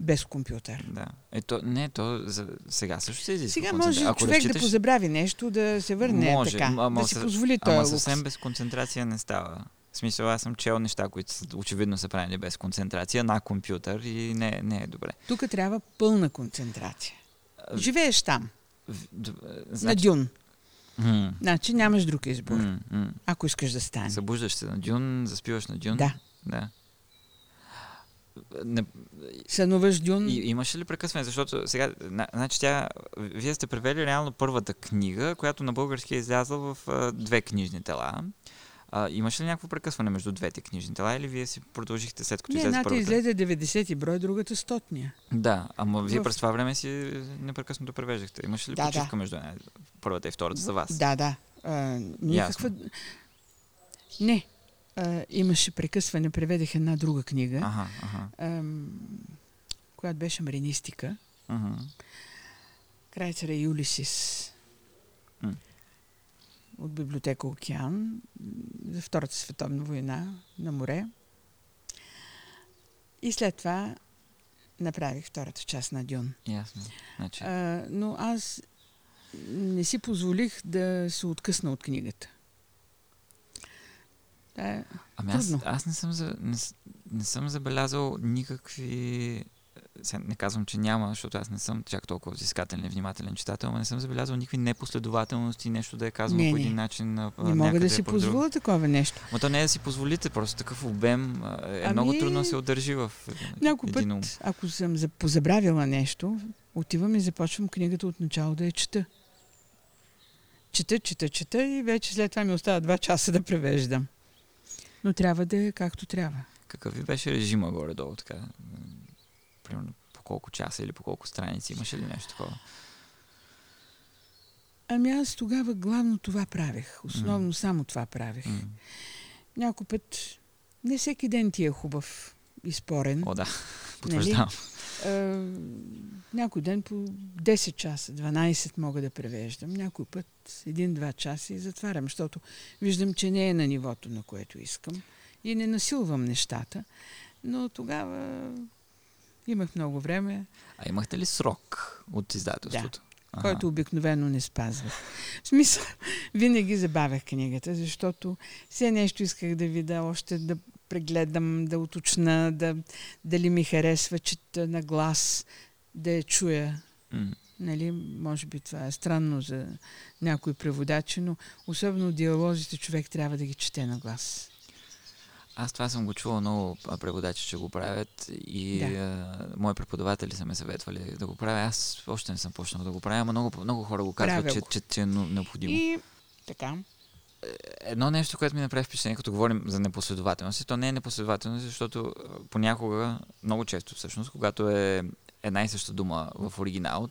Speaker 3: Без компютър.
Speaker 2: Да. Ето, не, то за, сега също се изисква
Speaker 3: Сега може Ако човек разчиташ... да позабрави нещо, да се върне
Speaker 2: може,
Speaker 3: така, ама, да си позволи това.
Speaker 2: Ама съвсем без концентрация не става. В смисъл, аз съм чел неща, които очевидно са правени без концентрация на компютър и не, не е добре.
Speaker 3: Тук трябва пълна концентрация. Живееш там. Значи... На дюн.
Speaker 2: Mm.
Speaker 3: Значи нямаш друг избор. Mm, mm. Ако искаш да стане.
Speaker 2: Събуждаш се на дюн, заспиваш на дюн.
Speaker 3: Да.
Speaker 2: да. Не...
Speaker 3: Сънуваш дюн.
Speaker 2: И, имаше ли прекъсване? Защото сега, значи тя, вие сте превели реално първата книга, която на български е излязла в а, две книжни тела. А, имаше ли някакво прекъсване между двете книжни тела или вие си продължихте след като
Speaker 3: Не,
Speaker 2: излезе
Speaker 3: първата? излезе 90 брой, другата стотния.
Speaker 2: Да, ама вие в... през това време си непрекъснато превеждахте. Имаше ли да, почивка да. между първата и втората за вас?
Speaker 3: Да, да. А, никаква... Не. А, имаше прекъсване, преведех една друга книга,
Speaker 2: ага, ага. А,
Speaker 3: която беше маринистика.
Speaker 2: Ага.
Speaker 3: Крайцера Юлисис от библиотека Океан за Втората световна война на море. И след това направих втората част на Дюн.
Speaker 2: Ясно. Значи...
Speaker 3: А, но аз не си позволих да се откъсна от книгата. Да, е
Speaker 2: ами аз, аз не, съм за, не, не съм забелязал никакви не казвам, че няма, защото аз не съм чак толкова взискателен и внимателен читател, но не съм забелязал никакви непоследователности, нещо да е казано по един начин.
Speaker 3: Не мога да си позволя такова нещо.
Speaker 2: Но то не е да си позволите, просто такъв обем е ами... много трудно да се удържи в
Speaker 3: Някой
Speaker 2: един
Speaker 3: път, ако съм позабравила нещо, отивам и започвам книгата от начало да я чета. Чета, чета, чета и вече след това ми остава два часа да превеждам. Но трябва да е както трябва.
Speaker 2: Какъв ви беше режима горе-долу така? Примерно по колко часа или по колко страници? Имаше ли нещо такова?
Speaker 3: Ами аз тогава главно това правех. Основно mm. само това правех. Mm. Някой път, не всеки ден ти е хубав и спорен.
Speaker 2: О, да, потвърждавам.
Speaker 3: Нали? някой ден по 10 часа, 12 мога да превеждам. Някой път един-два часа и затварям, защото виждам, че не е на нивото, на което искам. И не насилвам нещата. Но тогава имах много време.
Speaker 2: А имахте ли срок от издателството?
Speaker 3: Да ага. който обикновено не спазвах. В смисъл, винаги забавях книгата, защото все нещо исках да видя, още да прегледам, да уточна, да, дали ми харесва, чета на глас, да я чуя. Mm. Нали, може би това е странно за някои преводачи, но особено диалозите човек трябва да ги чете на глас.
Speaker 2: Аз това съм го чувал много преводачи, че го правят и да. а, мои преподаватели са ме съветвали да го правя. Аз още не съм почнал да го правя, но много, много хора го казват, че, че, че е необходимо.
Speaker 3: И така.
Speaker 2: Е, едно нещо, което ми направи впечатление, като говорим за непоследователност, то не е непоследователност, защото понякога, много често всъщност, когато е една и съща дума в оригинал,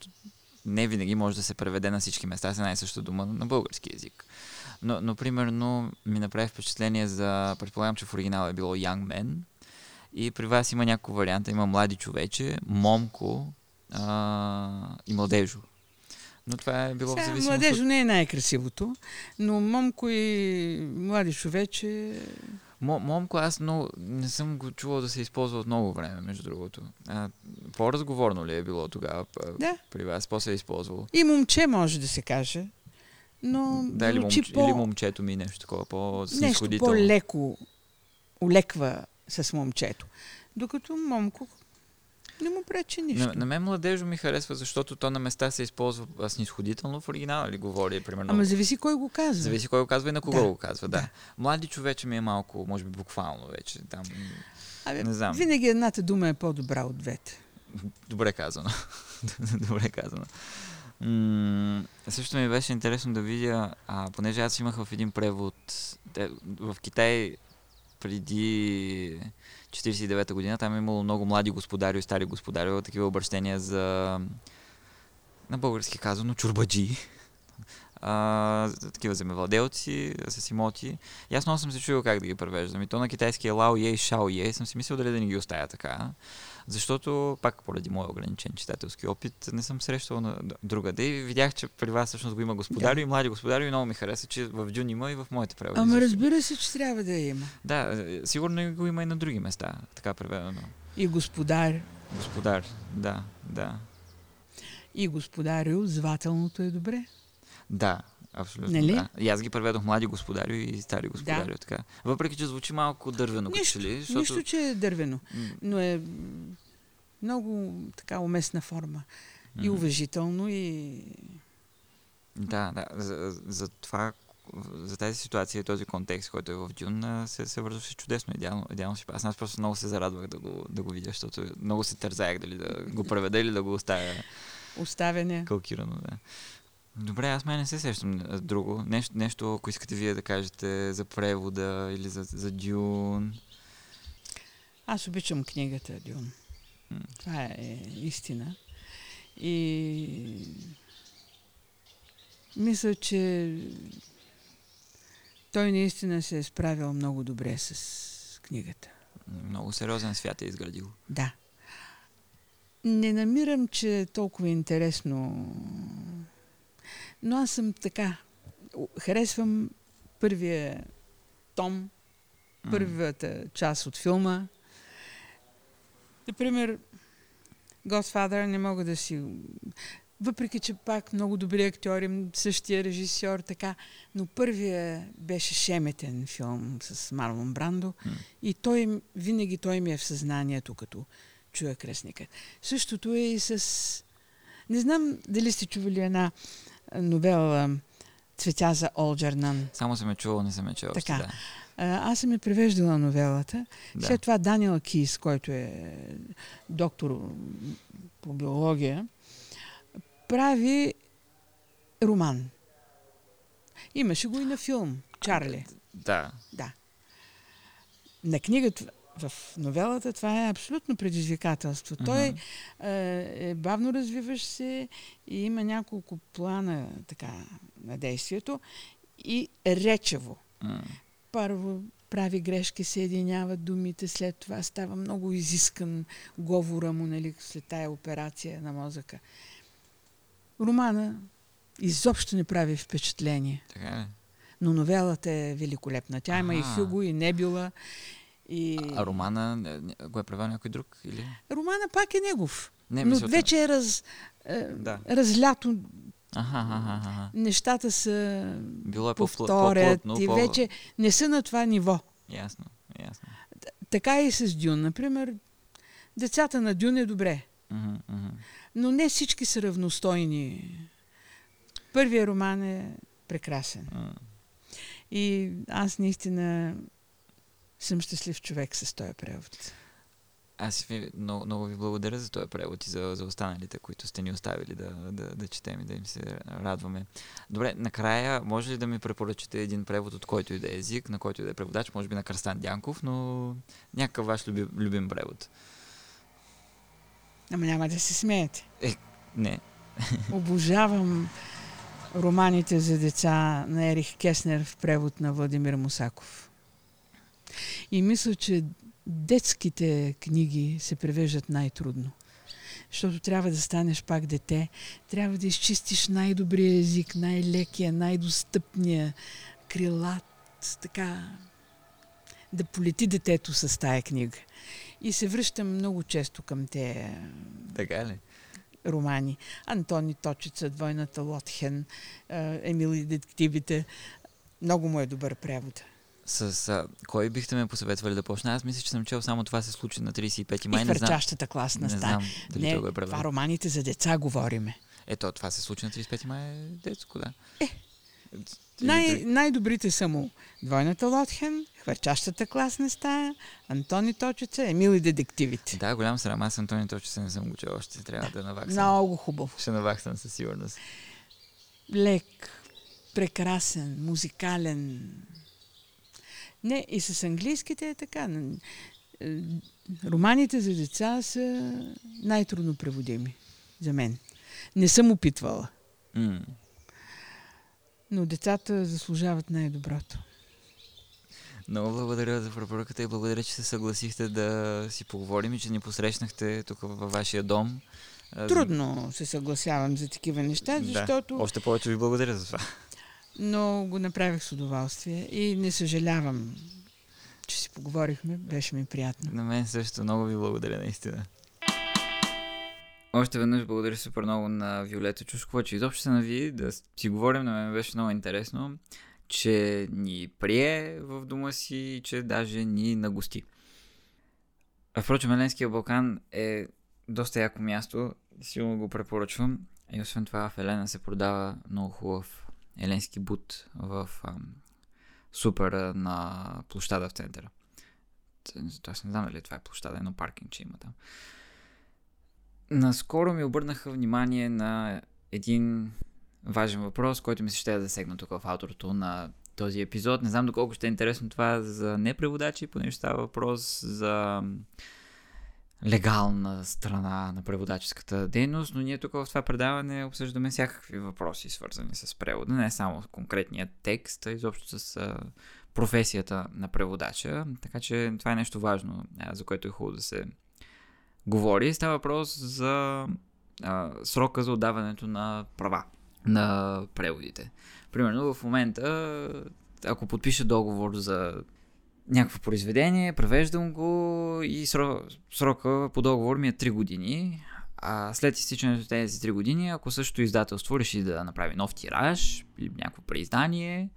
Speaker 2: не винаги може да се преведе на всички места с една и съща дума на български язик. Но, но примерно ми направи впечатление за, предполагам, че в оригинал е било Young Man и при вас има няколко варианта. Има млади човече, момко а, и младежо. Но това е било Сега, в зависимост
Speaker 3: Младежо от... не е най-красивото, но момко и млади човече...
Speaker 2: момко аз много, не съм го чувал да се използва от много време, между другото. А, по-разговорно ли е било тогава
Speaker 3: да.
Speaker 2: при вас? После е използвало?
Speaker 3: И момче може да се каже но
Speaker 2: да, или, момче, по... или момчето ми нещо такова, по
Speaker 3: Нещо по-леко улеква с момчето. Докато момко не му пречи нищо.
Speaker 2: На, на мен младежо ми харесва, защото то на места се използва снисходително в оригинала или говори, примерно.
Speaker 3: Ама зависи кой го казва.
Speaker 2: Зависи кой го казва и на кого да. го казва, да. да. Млади човече ми е малко, може би буквално вече. Там,
Speaker 3: Абе, не знам. Винаги едната дума е по-добра от двете.
Speaker 2: Добре казано. Добре казано. М- също ми беше интересно да видя, а, понеже аз имах в един превод те, в Китай преди 49-та година, там е имало много млади господари и стари господари, такива обращения за на български казано чурбаджи, а, такива земевладелци с имоти. И аз много съм се чуил как да ги превеждам. И то на китайски е лао е и шао е. Съм си мислил дали да не ги оставя така. Защото, пак поради моя ограничен читателски опит, не съм срещал на друга. Да и видях, че при вас всъщност го има господари да. и млади господари и много ми хареса, че в Дюн има и в моите преводи.
Speaker 3: Ама разбира се, че трябва да има.
Speaker 2: Да, сигурно го има и на други места, така преведено.
Speaker 3: И господар.
Speaker 2: Господар, да, да.
Speaker 3: И господарю, звателното е добре.
Speaker 2: Да, Абсолютно. Нали? Да. И аз ги преведох млади господари и стари господари. Да. Така. Въпреки, че звучи малко дървено.
Speaker 3: Нищо,
Speaker 2: ли,
Speaker 3: защото... нищо, че е дървено. Но е много така уместна форма. И уважително, и...
Speaker 2: Да, да. За, за това, за тази ситуация и този контекст, който е в Дюн, се, се вързваше чудесно. Идеално, идеално си Аз просто много се зарадвах да го, да го видя, защото много се тързаях дали да го преведа или да го оставя.
Speaker 3: Оставяне.
Speaker 2: Калкирано, да. Добре, аз май не се сещам друго. Нещо, нещо, ако искате вие да кажете за превода или за, за Дюн.
Speaker 3: Аз обичам книгата Дюн. М. Това е истина. И мисля, че той наистина се е справил много добре с книгата.
Speaker 2: Много сериозен свят е изградил.
Speaker 3: Да. Не намирам, че е толкова интересно но аз съм така. Харесвам първия том, първата част от филма. Например, Godfather не мога да си... Въпреки, че пак много добри актьори, същия режисьор, така, но първия беше шеметен филм с Марлон Брандо mm. и той, винаги той ми е в съзнанието, като чуя кръстника. Същото е и с... Не знам дали сте чували една новела Цветя за Олджернан.
Speaker 2: Само съм е чувал, не съм е чувал.
Speaker 3: Така. Да. Аз съм е превеждала новелата. Да. След това Даниел Кис, който е доктор по биология, прави роман. Имаше го и на филм. Чарли.
Speaker 2: Да.
Speaker 3: Да. На книгата в новелата това е абсолютно предизвикателство. Uh-huh. Той е, е бавно развиващ се и има няколко плана така, на действието и речево. Uh-huh. Първо прави грешки, съединяват думите, след това става много изискан говора му, нали, след тая операция на мозъка. Романа изобщо не прави впечатление.
Speaker 2: Така?
Speaker 3: Но новелата е великолепна. Тя има и Хюго, и Небюла. И...
Speaker 2: А, романа го е превел някой друг? Или?
Speaker 3: Романа пак е негов. Не, но вече е раз, е, да. разлято.
Speaker 2: Аха, аха, аха.
Speaker 3: Нещата са
Speaker 2: Било е
Speaker 3: повторят
Speaker 2: по
Speaker 3: и вече не са на това ниво.
Speaker 2: Ясно, ясно.
Speaker 3: Така и с Дюн. Например, децата на Дюн е добре.
Speaker 2: Uh-huh, uh-huh.
Speaker 3: Но не всички са равностойни. Първият роман е прекрасен.
Speaker 2: Uh-huh.
Speaker 3: И аз наистина съм щастлив човек с този превод.
Speaker 2: Аз ви, много, много ви благодаря за този превод и за, за останалите, които сте ни оставили да, да, да четем и да им се радваме. Добре, накрая, може ли да ми препоръчате един превод от който и да е език, на който и да е преводач, може би на Кръстан Дянков, но някакъв ваш любим, любим превод?
Speaker 3: Ама няма да се смеете.
Speaker 2: Е, не.
Speaker 3: Обожавам романите за деца на Ерих Кеснер в превод на Владимир Мусаков. И мисля, че детските книги се превеждат най-трудно. Защото трябва да станеш пак дете, трябва да изчистиш най-добрия език, най-лекия, най-достъпния, крилат, така, да полети детето с тая книга. И се връщам много често към те
Speaker 2: така ли?
Speaker 3: романи. Антони Точица, Двойната Лотхен, Емили детективите. Много му е добър превод.
Speaker 2: С а, кой бихте ме посъветвали да почна? Аз мисля, че съм чел само това се случи на 35 май.
Speaker 3: И хвърчащата класна
Speaker 2: стая. Не знам дали
Speaker 3: не,
Speaker 2: го е
Speaker 3: Това романите за деца говориме.
Speaker 2: Ето, това се случи на 35 май детско, да.
Speaker 3: Е, най- най-добрите са му Двойната Лотхен, Хвърчащата класна стая, Антони Точица, Емил и детективите.
Speaker 2: Да, голям срам. Аз Антони Точица не съм го чел още. Трябва да наваксам.
Speaker 3: Много хубаво.
Speaker 2: Ще наваксам със сигурност.
Speaker 3: Лек, прекрасен, музикален, не, и с английските е така. Е, романите за деца са най-трудно преводими за мен. Не съм опитвала.
Speaker 2: Mm.
Speaker 3: Но децата заслужават най-доброто.
Speaker 2: Много благодаря за препоръката и благодаря, че се съгласихте да си поговорим и че ни посрещнахте тук във вашия дом.
Speaker 3: Трудно се съгласявам за такива неща, защото...
Speaker 2: Да. Още повече ви благодаря за това
Speaker 3: но го направих с удоволствие и не съжалявам, че си поговорихме. Беше ми приятно.
Speaker 2: На мен също. Много ви благодаря, наистина. Още веднъж благодаря супер много на Виолета Чушкова, че изобщо се нави да си говорим. На мен беше много интересно, че ни прие в дома си и че даже ни нагости. А впрочем, Еленския Балкан е доста яко място. Силно го препоръчвам. И освен това в Елена се продава много хубав еленски бут в ам, супера на площада в центъра. Аз не знам дали това е площада, едно паркинг, че има там. Наскоро ми обърнаха внимание на един важен въпрос, който ми се ще да засегна тук в авторото на този епизод. Не знам доколко ще е интересно това за непреводачи, понеже става въпрос за легална страна на преводаческата дейност, но ние тук в това предаване обсъждаме всякакви въпроси, свързани с превода, не само конкретния текст, а изобщо с професията на преводача. Така че това е нещо важно, за което е хубаво да се говори. Става въпрос за а, срока за отдаването на права на преводите. Примерно в момента, ако подпиша договор за някакво произведение, превеждам го и срок, срока по договор ми е 3 години. А след изтичането тези 3 години, ако също издателство реши да направи нов тираж или някакво преиздание,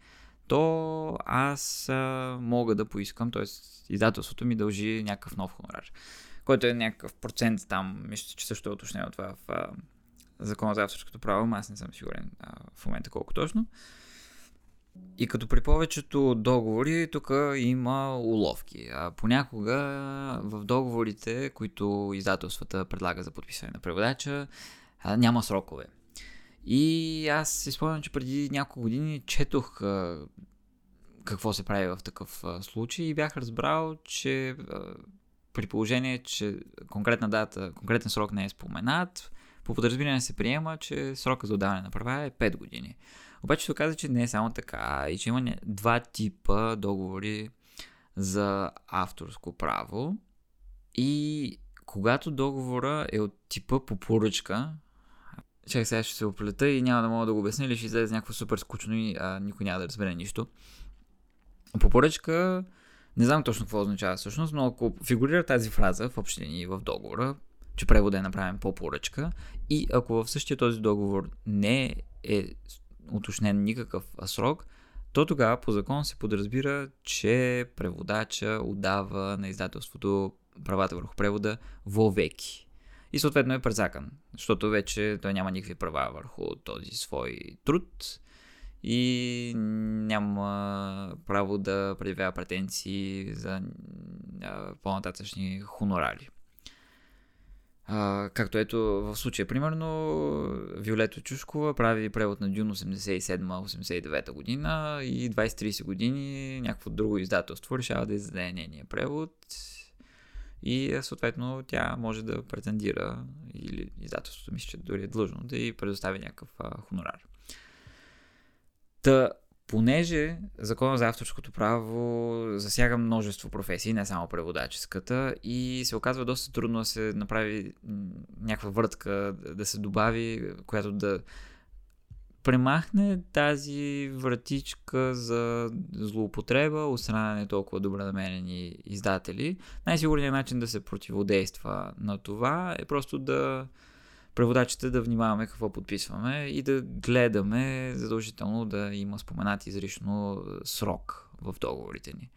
Speaker 2: то аз а, мога да поискам, т.е. издателството ми дължи някакъв нов хонорар, който е някакъв процент там, мисля, че също е уточнено това в а, закона за авторското право, аз не съм сигурен а, в момента колко точно. И като при повечето договори, тук има уловки. А понякога в договорите, които издателствата предлага за подписване на преводача, няма срокове. И аз си спомням, че преди няколко години четох какво се прави в такъв случай и бях разбрал, че при положение, че конкретна дата, конкретен срок не е споменат, по подразбиране се приема, че срока за отдаване на права е 5 години. Обаче се оказа, че не е само така и че има два типа договори за авторско право и когато договора е от типа по поръчка, чакай сега ще се оплета и няма да мога да го обясня или ще излезе някакво супер скучно и а, никой няма да разбере нищо. По поръчка, не знам точно какво означава всъщност, но ако фигурира тази фраза в общини в договора, че преводът е направен по поръчка и ако в същия този договор не е уточнен никакъв срок, то тогава по закон се подразбира, че преводача отдава на издателството правата върху превода вовеки. И съответно е презакан, защото вече той няма никакви права върху този свой труд и няма право да предявява претенции за по-нататъчни хонорари. А, както ето в случая, примерно, Виолето Чушкова прави превод на Дюн 87-89 година и 20-30 години някакво друго издателство решава да издаде нейния превод и съответно тя може да претендира или издателството мисля, че дори е длъжно да й предостави някакъв а, хонорар. Та, понеже закона за авторското право засяга множество професии, не само преводаческата, и се оказва доста трудно да се направи някаква вратка, да се добави, която да премахне тази вратичка за злоупотреба от страна на не толкова добре намерени издатели. Най-сигурният начин да се противодейства на това е просто да преводачите да внимаваме какво подписваме и да гледаме задължително да има споменат изрично срок в договорите ни.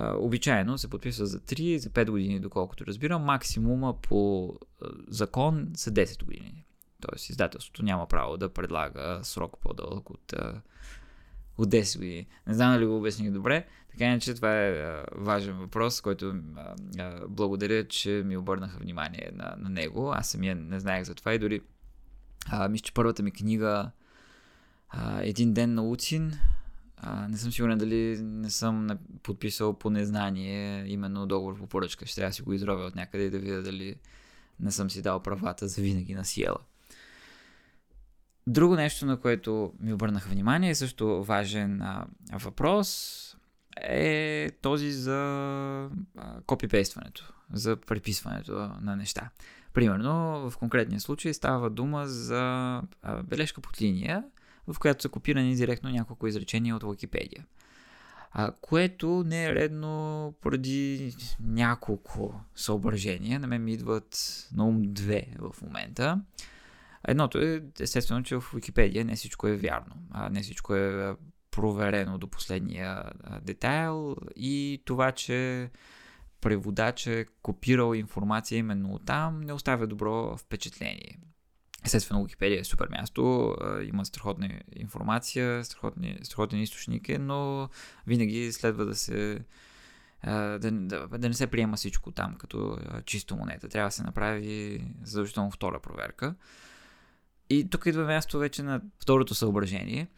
Speaker 2: Обичайно се подписва за 3, за 5 години, доколкото разбирам. Максимума по закон са 10 години. Тоест издателството няма право да предлага срок по-дълъг от, от 10 години. Не знам дали го обясних добре. Така иначе това е а, важен въпрос, който а, а, благодаря, че ми обърнаха внимание на, на него. Аз самия не знаех за това и дори а, мисля, че първата ми книга а, Един ден на Уцин, а, не съм сигурен дали не съм подписал по незнание именно договор по поръчка. Ще трябва да си го изровя от някъде и да видя дали не съм си дал правата за винаги на Сиела. Друго нещо, на което ми обърнаха внимание, също важен а, въпрос, е този за копипействането, за приписването на неща. Примерно, в конкретния случай става дума за бележка под линия, в която са копирани директно няколко изречения от Википедия. А, което не е редно поради няколко съображения. На мен ми идват на ум две в момента. Едното е, естествено, че в Википедия не всичко е вярно. А не всичко е проверено до последния детайл и това, че преводач е копирал информация именно там, не оставя добро впечатление. Естествено, Википедия е супер място, има страхотна информация, страхотни, страхотен източник е, но винаги следва да се да, да, да не се приема всичко там като чисто монета. Трябва да се направи задължително втора проверка. И тук идва място вече на второто съображение.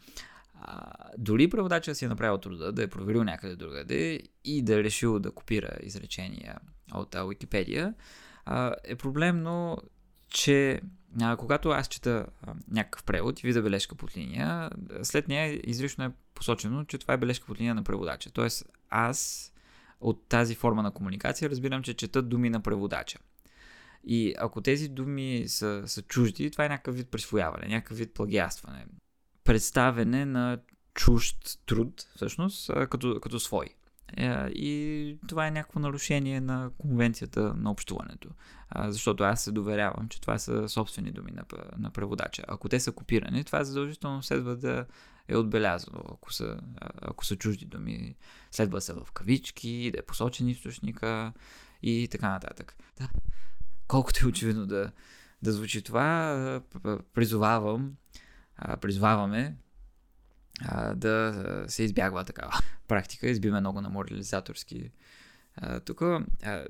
Speaker 2: А, дори преводача си е направил труда да е проверил някъде другаде и да е решил да копира изречения от а, а, е проблемно, че а, когато аз чета а, някакъв превод и видя бележка под линия, след нея изрично е посочено, че това е бележка под линия на преводача. Тоест аз от тази форма на комуникация разбирам, че чета думи на преводача. И ако тези думи са, са чужди, това е някакъв вид присвояване, някакъв вид плагиастване. Представене на чужд труд, всъщност, като, като свой. Е, и това е някакво нарушение на конвенцията на общуването. Защото аз се доверявам, че това са собствени думи на, на преводача. Ако те са копирани, това задължително следва да е отбелязано. Ако са, ако са чужди думи, следва да са в кавички, да е посочен източника и така нататък. Да колкото е очевидно да, да звучи това, призовавам, призоваваме да се избягва такава практика. Избиме много на морализаторски тук.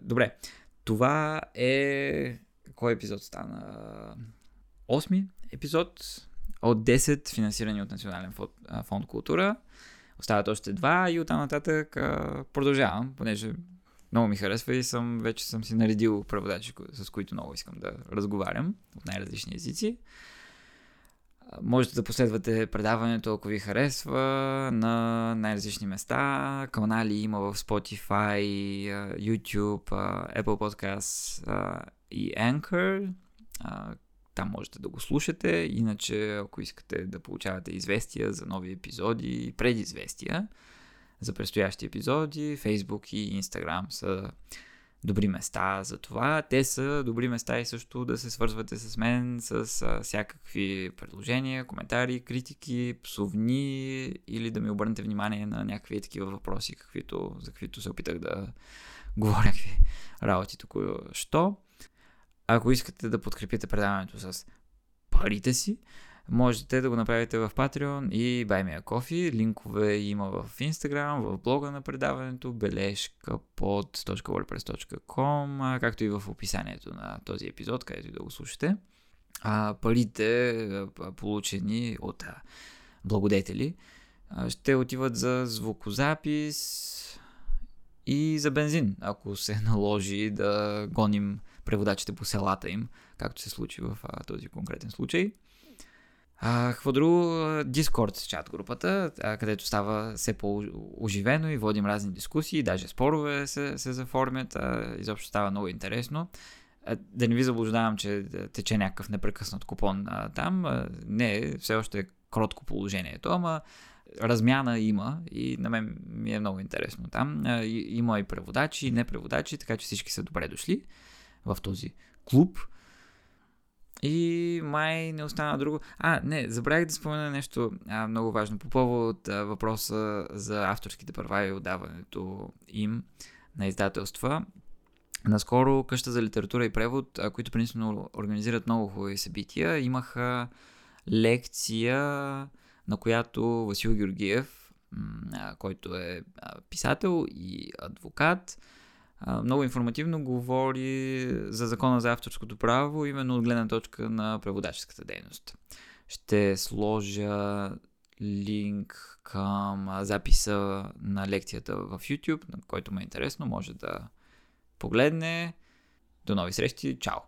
Speaker 2: Добре, това е... Кой епизод стана? Осми епизод от 10 финансирани от Национален фонд, култура. Остават още два и оттам нататък продължавам, понеже много ми харесва и съм, вече съм си наредил преводачи, с които много искам да разговарям от най-различни езици. Можете да последвате предаването, ако ви харесва, на най-различни места. Канали има в Spotify, YouTube, Apple Podcasts и Anchor. Там можете да го слушате. Иначе, ако искате да получавате известия за нови епизоди и предизвестия за предстоящи епизоди, Facebook и Instagram са добри места за това. Те са добри места и също да се свързвате с мен с всякакви предложения, коментари, критики, псовни или да ми обърнете внимание на някакви такива въпроси, каквито, за каквито се опитах да говоря някакви работи тук. Що? Ако искате да подкрепите предаването с парите си, можете да го направите в Patreon и Buy Me a Coffee. Линкове има в Instagram, в блога на предаването, бележка под .wordpress.com, както и в описанието на този епизод, където и да го слушате. А, парите, получени от благодетели, ще отиват за звукозапис и за бензин, ако се наложи да гоним преводачите по селата им, както се случи в този конкретен случай. А, друго? Дискорд чат групата, където става все по-оживено и водим разни дискусии, даже спорове се, се заформят, а, изобщо става много интересно. А, да не ви заблуждавам, че тече някакъв непрекъснат купон а, там. А, не, все още е кротко положението, ама размяна има и на мен ми е много интересно там. А, и, има и преводачи, и не преводачи, така че всички са добре дошли в този клуб. И май не остана друго. А, не, забравих да спомена нещо а, много важно по повод а, въпроса за авторските права и отдаването им на издателства. Наскоро Къща за литература и превод, а, които принципно организират много хубави събития, имаха лекция, на която Васил Георгиев, който е писател и адвокат, много информативно говори за закона за авторското право, именно от гледна точка на преводаческата дейност. Ще сложа линк към записа на лекцията в YouTube, на който ме е интересно, може да погледне. До нови срещи, чао!